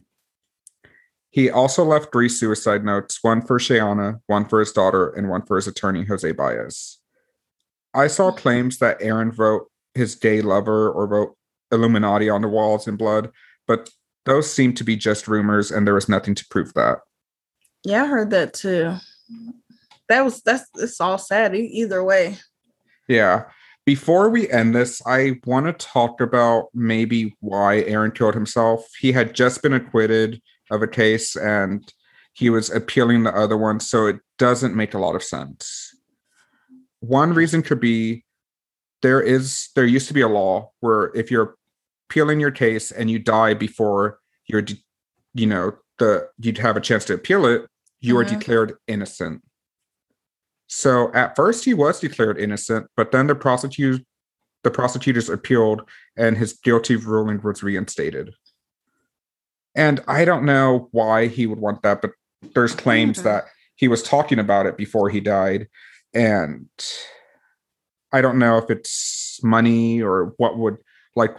He also left three suicide notes, one for Shayanna, one for his daughter, and one for his attorney, Jose Baez. I saw mm-hmm. claims that Aaron wrote his gay lover or wrote Illuminati on the walls in blood, but those seem to be just rumors and there was nothing to prove that.
Yeah, I heard that too. That was that's it's all sad either way.
Yeah. Before we end this, I want to talk about maybe why Aaron killed himself. He had just been acquitted of a case and he was appealing the other one, so it doesn't make a lot of sense. One reason could be there is there used to be a law where if you're appealing your case and you die before you're you know the you'd have a chance to appeal it you mm-hmm. are declared innocent. So at first he was declared innocent, but then the prosecutor the prosecutors appealed and his guilty ruling was reinstated. And I don't know why he would want that, but there's claims mm-hmm. that he was talking about it before he died. And I don't know if it's money or what would like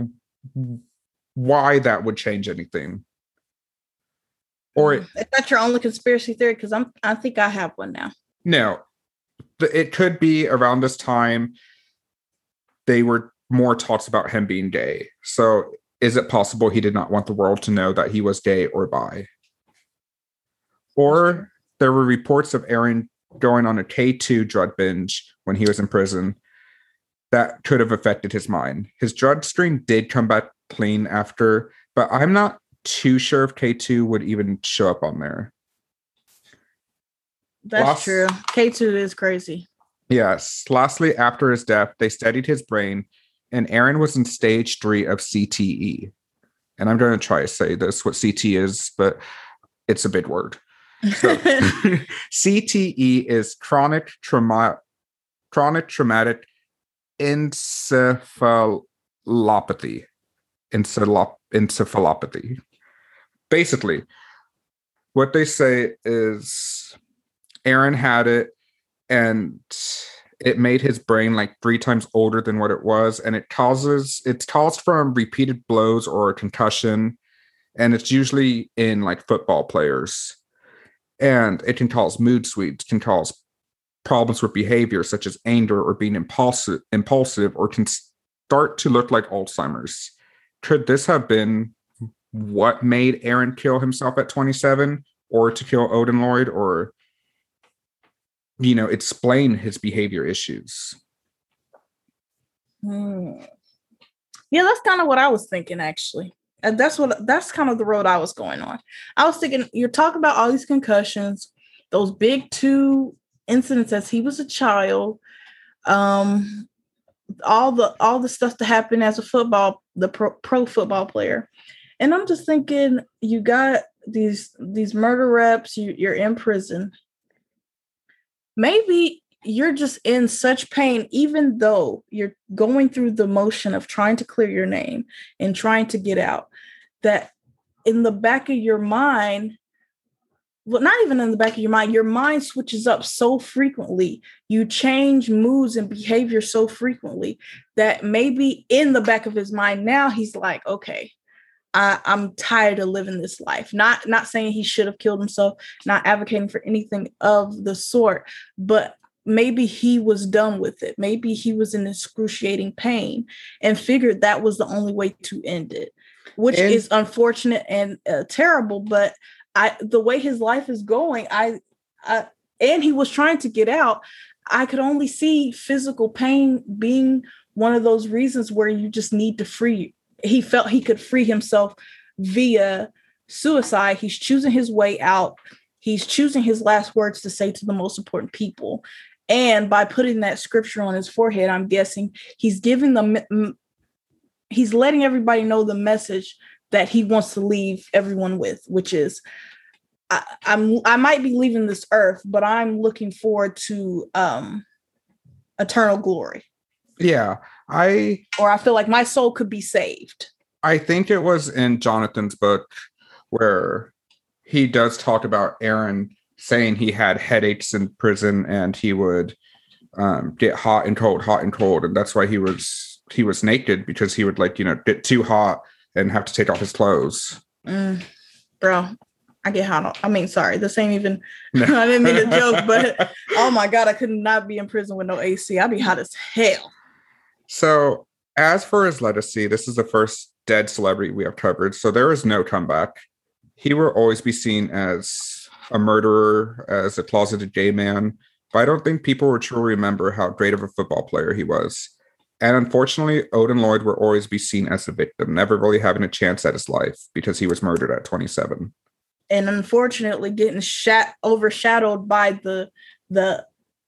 why that would change anything. Or
mm. is that your only conspiracy theory? Because I'm I think I have one now.
No. It could be around this time they were more talks about him being gay. So is it possible he did not want the world to know that he was gay or bi? Or there were reports of Aaron going on a K2 drug binge when he was in prison that could have affected his mind. His drug screen did come back clean after, but I'm not too sure if K2 would even show up on there.
That's Last, true. K2 is crazy.
Yes. Lastly, after his death, they studied his brain, and Aaron was in stage three of CTE. And I'm going to try to say this what CT is, but it's a big word. So, CTE is chronic trauma, chronic traumatic encephalopathy. Encephalop- encephalopathy basically, what they say is Aaron had it and it made his brain like three times older than what it was. And it causes, it's caused from repeated blows or a concussion. And it's usually in like football players. And it can cause mood swings, can cause problems with behavior such as anger or being impulsive, impulsive or can start to look like Alzheimer's. Could this have been what made Aaron kill himself at 27 or to kill Odin Lloyd or you know explain his behavior issues.
Hmm. Yeah, that's kind of what I was thinking actually. And that's what that's kind of the road I was going on. I was thinking you're talking about all these concussions, those big two incidents as he was a child, um, all the all the stuff that happened as a football, the pro, pro football player. And I'm just thinking, you got these these murder reps, you, you're in prison. Maybe you're just in such pain, even though you're going through the motion of trying to clear your name and trying to get out, that in the back of your mind, well, not even in the back of your mind, your mind switches up so frequently. You change moods and behavior so frequently that maybe in the back of his mind now he's like, okay, I, I'm tired of living this life. Not not saying he should have killed himself, not advocating for anything of the sort, but maybe he was done with it. Maybe he was in excruciating pain and figured that was the only way to end it, which and, is unfortunate and uh, terrible. But I, the way his life is going, I, I, and he was trying to get out. I could only see physical pain being one of those reasons where you just need to free. He felt he could free himself via suicide. He's choosing his way out. He's choosing his last words to say to the most important people. And by putting that scripture on his forehead, I'm guessing he's giving them, he's letting everybody know the message that he wants to leave everyone with, which is, I, I'm I might be leaving this earth, but I'm looking forward to um eternal glory.
Yeah, I
or I feel like my soul could be saved.
I think it was in Jonathan's book where he does talk about Aaron saying he had headaches in prison and he would um, get hot and cold, hot and cold, and that's why he was he was naked because he would like you know get too hot and have to take off his clothes.
Mm, bro, I get hot. I mean, sorry, this ain't even. No. I didn't mean to joke, but oh my god, I could not be in prison with no AC. I'd be hot as hell.
So, as for his legacy, this is the first dead celebrity we have covered, so there is no comeback. He will always be seen as a murderer, as a closeted gay man, but I don't think people will truly remember how great of a football player he was. And unfortunately, Odin Lloyd will always be seen as the victim, never really having a chance at his life because he was murdered at 27.
And unfortunately, getting shat overshadowed by the the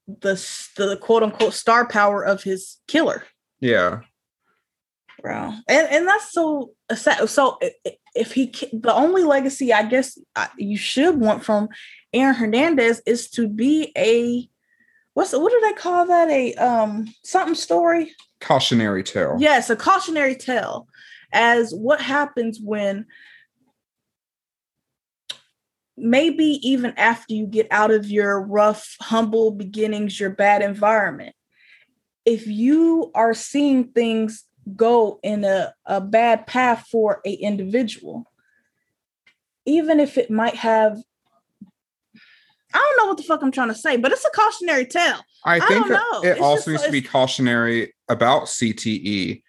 the the quote unquote star power of his killer.
Yeah.
Bro, and and that's so sad. So if he the only legacy I guess you should want from Aaron Hernandez is to be a what's what do they call that a um something story
cautionary tale
yes a cautionary tale as what happens when maybe even after you get out of your rough humble beginnings your bad environment if you are seeing things go in a, a bad path for a individual even if it might have I don't know what the fuck I'm trying to say, but it's a cautionary tale.
I think I it it's also just, needs to be cautionary about CTE.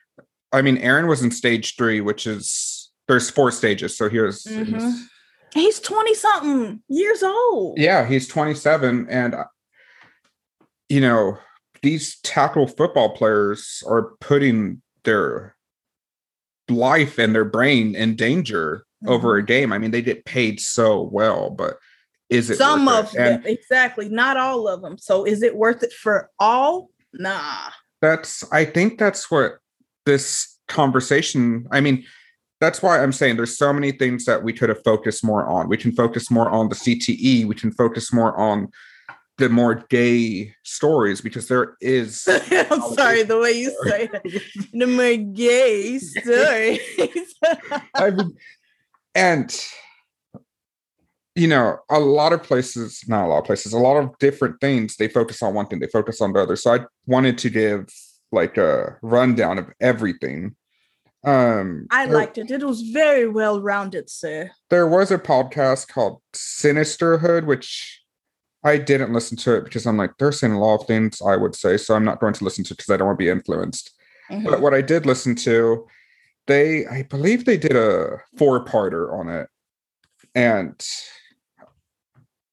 I mean, Aaron was in stage three, which is there's four stages. So here's, mm-hmm.
here's he's 20 something years old.
Yeah, he's 27. And, you know, these tackle football players are putting their life and their brain in danger mm-hmm. over a game. I mean, they get paid so well, but is it
some of it? them exactly, not all of them. So is it worth it for all? Nah.
That's I think that's what this conversation. I mean, that's why I'm saying there's so many things that we could have focused more on. We can focus more on the CTE. We can focus more on the more gay stories because there is.
I'm sorry, the way you say it. The more gay stories.
I mean, and you know, a lot of places, not a lot of places, a lot of different things. They focus on one thing, they focus on the other. So I wanted to give like a rundown of everything. Um,
I liked it. It was very well rounded, sir.
There was a podcast called Sinisterhood, which I didn't listen to it because I'm like, they're saying a lot of things I would say, so I'm not going to listen to it because I don't want to be influenced. Mm-hmm. But what I did listen to, they, I believe they did a four-parter on it, and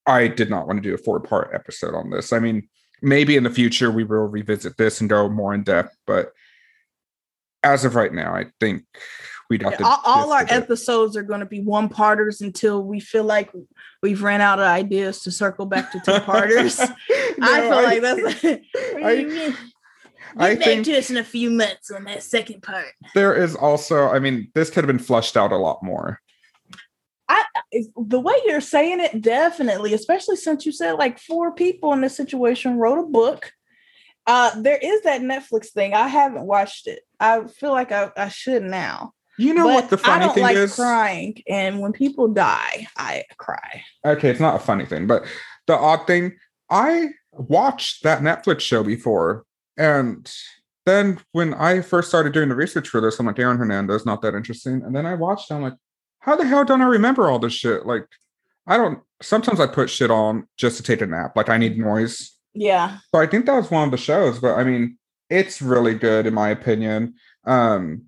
I did not want to do a four-part episode on this. I mean, maybe in the future we will revisit this and go more in depth, but as of right now, I think
we got yeah, all, all our episodes are going to be one parters until we feel like we've ran out of ideas to circle back to two parters. no, I feel I, like that's I. Get back to us in a few months on that second part.
There is also, I mean, this could have been flushed out a lot more.
I the way you're saying it, definitely, especially since you said like four people in this situation wrote a book. Uh, there is that Netflix thing. I haven't watched it. I feel like I, I should now.
You know but what the funny
I don't
thing
like
is?
crying, and when people die, I cry.
Okay, it's not a funny thing, but the odd thing, I watched that Netflix show before, and then when I first started doing the research for this, I'm like, Aaron Hernandez, not that interesting. And then I watched, I'm like, how the hell don't I remember all this shit? Like, I don't. Sometimes I put shit on just to take a nap. Like I need noise.
Yeah.
So I think that was one of the shows, but I mean, it's really good in my opinion. Um,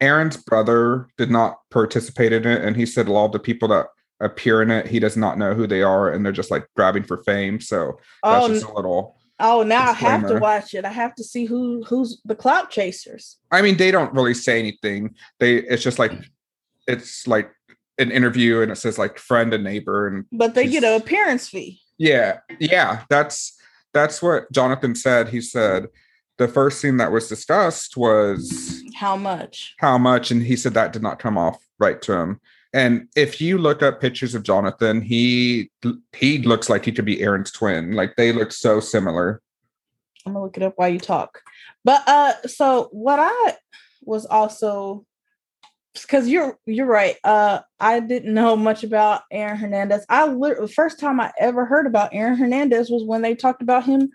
Aaron's brother did not participate in it, and he said a lot of the people that appear in it, he does not know who they are, and they're just like grabbing for fame. So that's oh, just a little.
Oh, now disclaimer. I have to watch it. I have to see who who's the clout chasers.
I mean, they don't really say anything. They it's just like it's like an interview, and it says like friend and neighbor, and
but they get an appearance fee.
Yeah, yeah, that's that's what Jonathan said. He said the first thing that was discussed was
how much?
How much and he said that did not come off right to him. And if you look up pictures of jonathan he he looks like he could be aaron's twin. Like they look so similar.
I'm gonna look it up while you talk. But uh so what i was also because you're you're right uh i didn't know much about aaron hernandez. I the first time i ever heard about aaron hernandez was when they talked about him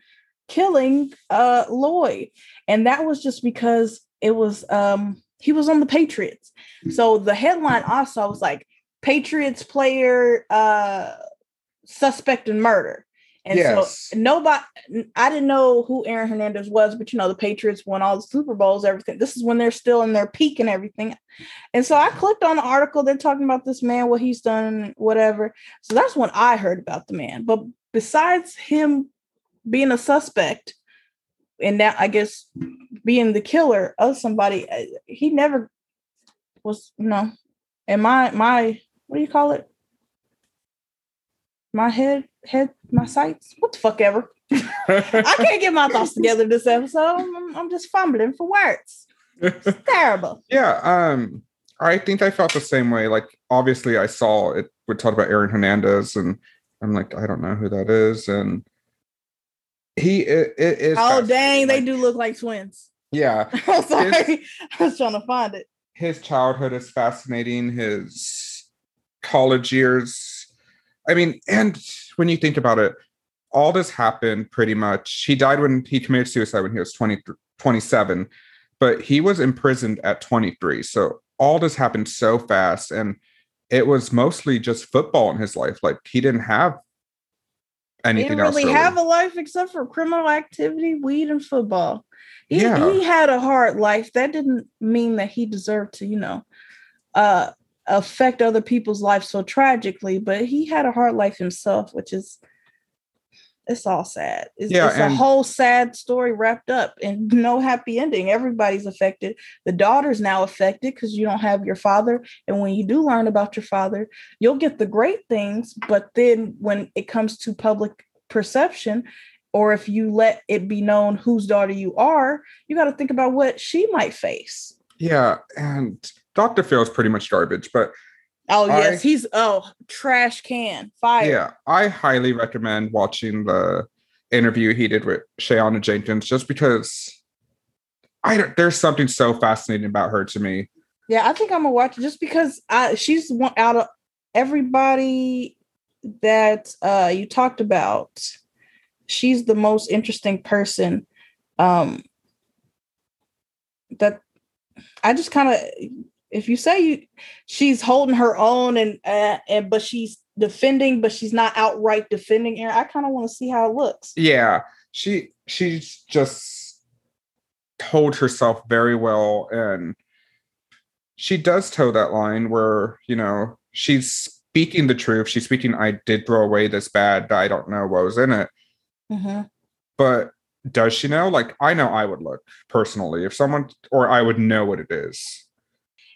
killing uh Lloyd. And that was just because it was um he was on the Patriots. So the headline also was like Patriots player uh suspect in murder. And yes. so nobody I didn't know who Aaron Hernandez was, but you know, the Patriots won all the Super Bowls, everything. This is when they're still in their peak and everything. And so I clicked on the article, they're talking about this man, what he's done, whatever. So that's when I heard about the man. But besides him being a suspect and now I guess being the killer of somebody, uh, he never was, you know, and my my what do you call it? My head head my sights. What the fuck ever. I can't get my thoughts together this episode. I'm, I'm just fumbling for words. It's terrible.
Yeah, um, I think I felt the same way. Like obviously I saw it We talked about Aaron Hernandez and I'm like, I don't know who that is. And he is.
Oh dang, they do look like twins.
Yeah.
I'm sorry, his, I was trying to find it.
His childhood is fascinating. His college years. I mean, and when you think about it, all this happened pretty much. He died when he committed suicide when he was 20, 27, but he was imprisoned at 23. So all this happened so fast. And it was mostly just football in his life. Like he didn't have anything
didn't really, really have a life except for criminal activity, weed, and football. He, yeah. he had a hard life. That didn't mean that he deserved to, you know, uh, affect other people's lives so tragically, but he had a hard life himself, which is it's all sad. It's, yeah, it's a whole sad story wrapped up and no happy ending. Everybody's affected. The daughter's now affected because you don't have your father. And when you do learn about your father, you'll get the great things. But then when it comes to public perception, or if you let it be known whose daughter you are, you got to think about what she might face.
Yeah. And Dr. Phil's pretty much garbage, but
Oh yes, I, he's oh trash can fire.
Yeah, I highly recommend watching the interview he did with Shayanna Jenkins just because I don't, there's something so fascinating about her to me.
Yeah, I think I'm gonna watch it just because I she's one out of everybody that uh you talked about. She's the most interesting person. Um that I just kind of if you say you she's holding her own and uh, and but she's defending but she's not outright defending Aaron, I kind of want to see how it looks.
Yeah. She she's just told herself very well and she does toe that line where, you know, she's speaking the truth. She's speaking, I did throw away this bad. I don't know what was in it. Mm-hmm. But does she know? Like, I know I would look personally if someone, or I would know what it is.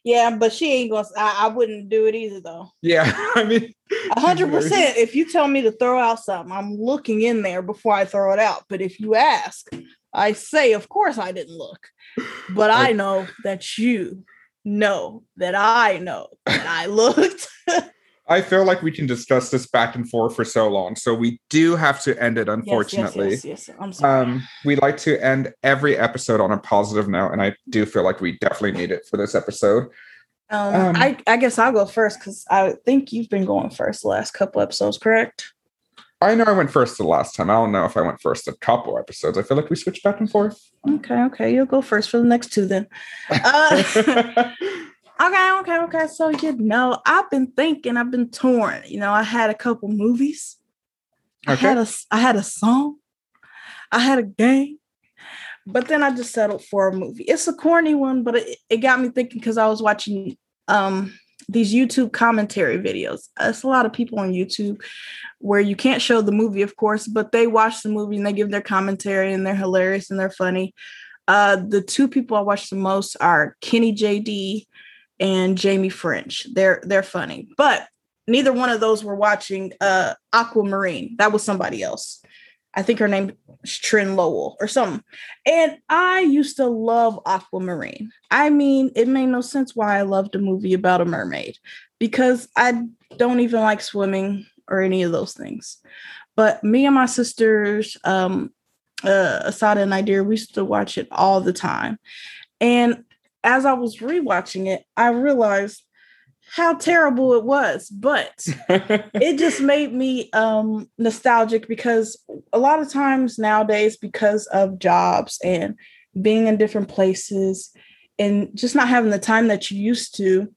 Yeah, but she ain't gonna. I, I wouldn't do it either, though.
Yeah, I mean,
hundred percent. If you tell me to throw out something, I'm looking in there before I throw it out. But if you ask, I say, of course, I didn't look, but I know that you know that I know that I looked.
I feel like we can discuss this back and forth for so long. So we do have to end it, unfortunately.
Yes, yes, yes, yes. I'm sorry.
Um, we like to end every episode on a positive note, and I do feel like we definitely need it for this episode.
Um, um I, I guess I'll go first because I think you've been going first the last couple episodes, correct?
I know I went first the last time. I don't know if I went first a couple episodes. I feel like we switched back and forth.
Okay, okay. You'll go first for the next two then. Uh, Okay, okay, okay. So you know, I've been thinking, I've been torn. You know, I had a couple movies. Okay. I had a I had a song. I had a game. But then I just settled for a movie. It's a corny one, but it, it got me thinking because I was watching um these YouTube commentary videos. It's a lot of people on YouTube where you can't show the movie, of course, but they watch the movie and they give their commentary and they're hilarious and they're funny. Uh, the two people I watch the most are Kenny JD and Jamie French. They're they're funny, but neither one of those were watching uh Aquamarine. That was somebody else. I think her name is Trin Lowell or something. And I used to love Aquamarine. I mean, it made no sense why I loved a movie about a mermaid because I don't even like swimming or any of those things. But me and my sisters, um, uh, Asada and Idea, we used to watch it all the time. And as I was rewatching it, I realized how terrible it was, but it just made me um, nostalgic because a lot of times nowadays, because of jobs and being in different places and just not having the time that you used to,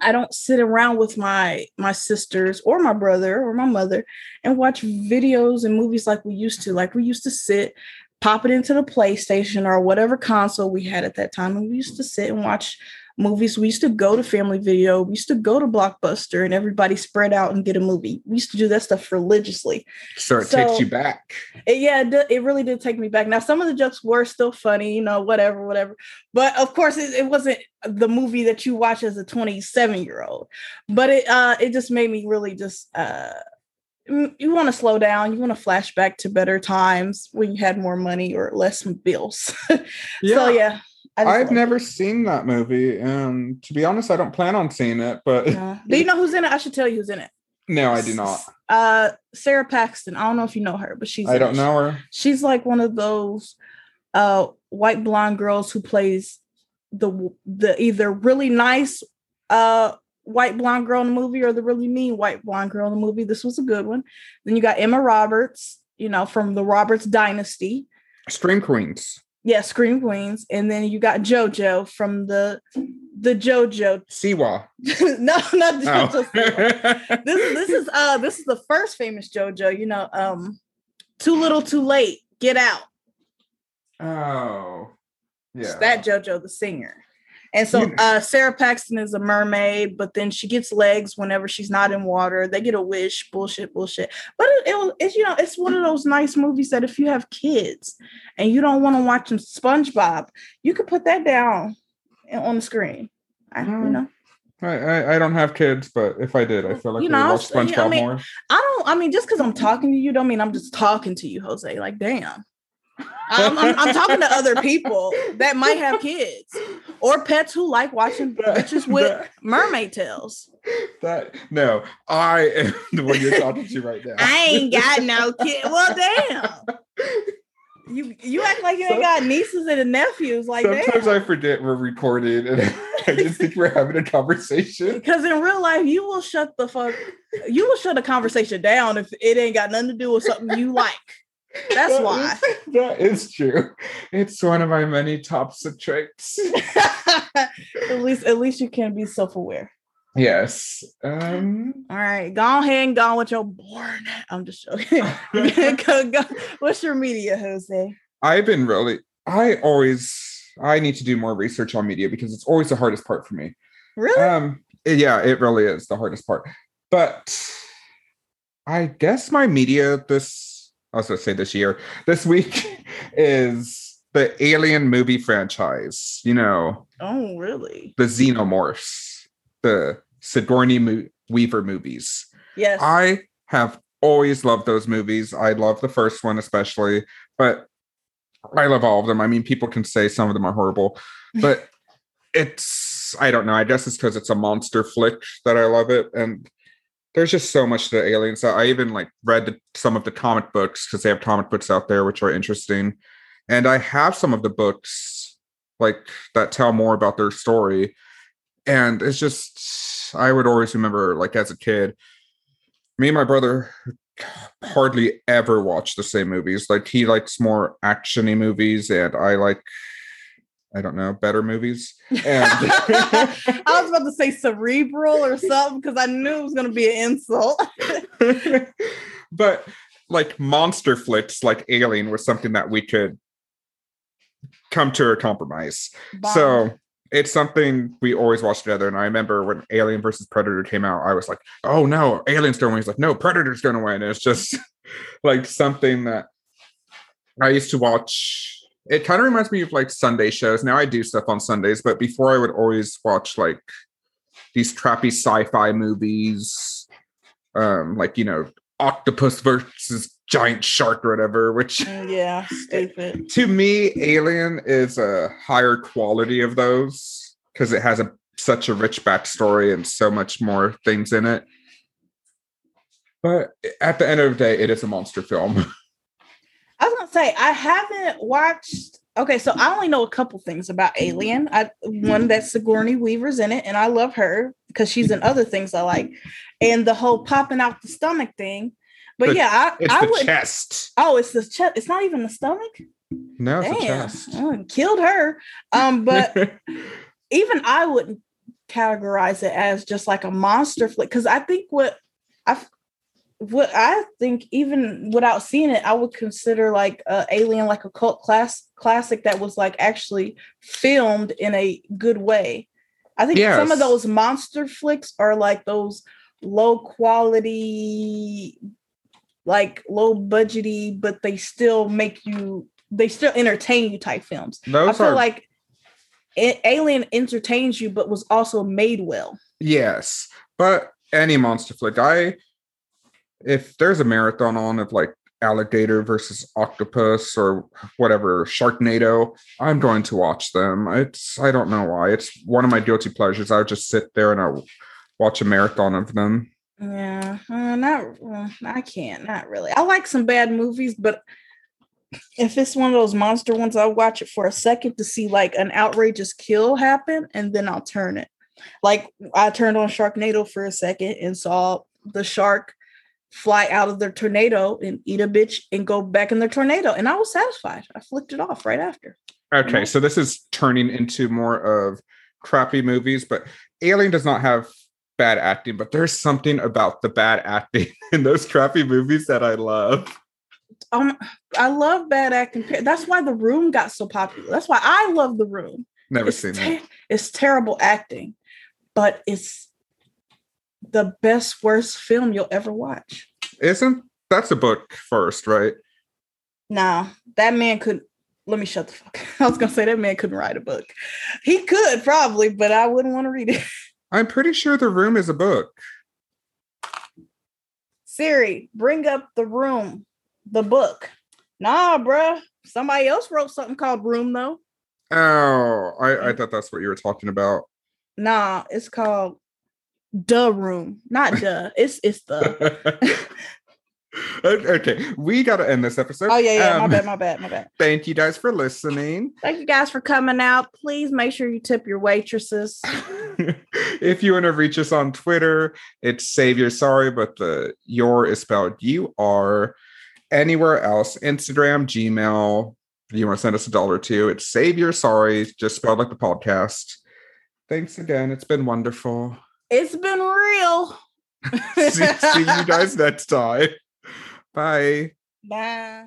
I don't sit around with my my sisters or my brother or my mother and watch videos and movies like we used to. Like we used to sit pop it into the PlayStation or whatever console we had at that time. And we used to sit and watch movies. We used to go to Family Video. We used to go to Blockbuster and everybody spread out and get a movie. We used to do that stuff religiously.
So it so, takes you back.
It, yeah, it, it, really did take me back. Now, some of the jokes were still funny, you know, whatever, whatever. But of course, it, it wasn't the movie that you watch as a 27 year old. But it uh, it just made me really just uh, you want to slow down you want to flash back to better times when you had more money or less bills yeah. so yeah
I've never it. seen that movie, and to be honest, I don't plan on seeing it. But
do you know who's in it? I should tell you who's in it.
No, I do not.
Uh, Sara Paxton. I don't know if you know her, but she's.
I don't know her.
She's like one of those uh white blonde girls who plays the the either really nice uh white blonde girl in the movie or the really mean white blonde girl in the movie. This was a good one. Then you got Emma Roberts, you know, from the Roberts dynasty.
Scream Queens.
Yeah, Scream Queens. And then you got JoJo from the the JoJo.
Siwa.
no, not JoJo. Oh. this this is uh this is the first famous JoJo, you know, um Too Little Too Late, Get Out.
Oh. Yeah. It's
that JoJo the singer. And so uh, Sara Paxton is a mermaid, but then she gets legs whenever she's not in water. They get a wish, bullshit, bullshit. But it, it, it's you know it's one of those nice movies that if you have kids and you don't want to watch them SpongeBob, you could put that down on the screen. I, you mm. know.
I, I, I don't have kids, but if I did, I feel like you know, watch SpongeBob I
mean,
more.
I don't. I mean, just because I'm talking to you, don't mean I'm just talking to you, Jose. Like, damn. I'm, I'm, I'm, talking to other people that might have kids or pets who like watching pictures with mermaid tails.
That no, I am the one you're talking to right now.
I ain't got no kid. Well, damn. You you act like you ain't got nieces and nephews. Like
sometimes
damn.
I forget we're recorded and I just think we're having a conversation.
Because in real life, you will shut the fuck. You will shut the conversation down if it ain't got nothing to do with something you like. That's that why.
Is, that is true. It's one of my many toxic traits.
at least, at least you can be self-aware.
Yes. Um,
All right. Go ahead and go on with your born. I'm just joking. go, go. What's your media, Jose?
I've been really. I always. I need to do more research on media because it's always the hardest part for me.
Really?
Um. Yeah, it really is the hardest part. But I guess my media this I was going to say this year, this week is the Alien movie franchise. You know.
Oh, really?
The Xenomorphs, the Sigourney Mo- Weaver movies.
Yes.
I have always loved those movies. I love the first one especially, but I love all of them. I mean, people can say some of them are horrible, but it's I don't know. I guess it's because it's a monster flick that I love it. And there's just so much to the aliens. I even like read the, some of the comic books because they have comic books out there which are interesting, and I have some of the books like that tell more about their story, and it's just I would always remember like as a kid, me and my brother hardly ever watch the same movies. Like he likes more actiony movies, and I like I don't know, better movies. And
I was about to say cerebral or something because I knew it was going to be an insult.
but like monster flicks, like Alien, was something that we could come to a compromise. Bomb. So it's something we always watch together. And I remember when Alien versus Predator came out, I was like, oh no, Alien's gonna win. He's like, no, Predator's gonna win. And it's just like something that I used to watch it kind of reminds me of like Sunday shows. Now I do stuff on Sundays, but before I would always watch like these trappy sci-fi movies, um, like you know, octopus versus giant shark or whatever. Which
mm, yeah, stupid.
To me, Alien is a higher quality of those because it has a such a rich backstory and so much more things in it. But at the end of the day, it is a monster film.
I was gonna say I haven't watched. Okay, so I only know a couple things about Alien. I one that Sigourney Weaver's in it, and I love her because she's in other things I like, and the whole popping out the stomach thing. But
the,
yeah, I,
it's
I
the
would.
Chest.
Oh, it's the chest. It's not even the stomach.
No, it's Damn. the chest.
Oh, killed her. Um, but even I wouldn't categorize it as just like a monster flick because I think what I what I think, even without seeing it, I would consider like uh, Alien like a cult class classic that was like actually filmed in a good way. I think yes. some of those monster flicks are like those low quality, like low budgety, but they still make you, they still entertain you type films. Those I feel are... like it, Alien entertains you, but was also made well.
Yes, but any monster flick, I if there's a marathon on of like alligator versus octopus or whatever sharknado i'm going to watch them. It's i don't know why. It's one of my guilty pleasures. I would just sit there and i'll watch a marathon of them.
Yeah uh, not uh, i can't not really. I like some bad movies but if it's one of those monster ones i'll watch it for a second to see like an outrageous kill happen and then i'll turn it. Like i turned on sharknado for a second and saw the shark fly out of their tornado and eat a bitch and go back in their tornado. And I was satisfied. I flicked it off right after.
Okay, you know? so this is turning into more of crappy movies, but Alien does not have bad acting, but there's something about the bad acting in those crappy movies that I love.
Um, I love bad acting. That's why The Room got so popular. That's why I love The Room.
Never it's seen it.
It's terrible acting, but it's the best worst film you'll ever watch.
Isn't that's a book first, right?
Nah, that man could. Let me shut the fuck. I was gonna say that man couldn't write a book. He could probably, but I wouldn't want to read it.
I'm pretty sure The Room is a book.
Siri, bring up The Room, the book. Nah, bruh. Somebody else wrote something called Room though.
Oh, I, I thought that's what you were talking about.
Nah, it's called the room, not duh. it's it's the.
okay, we got to end this episode.
Oh yeah, yeah. Um, my bad, my bad, my bad.
Thank you guys for listening.
Thank you guys for coming out. Please make sure you tip your waitresses.
if you want to reach us on Twitter, it's Save Your Sorry, but the your is spelled U R. Anywhere else, Instagram, Gmail. You want to send us a dollar too, it's Save Your Sorry, just spelled like the podcast. Thanks again. It's been wonderful.
It's been real.
see, see you guys next time. Bye.
Bye.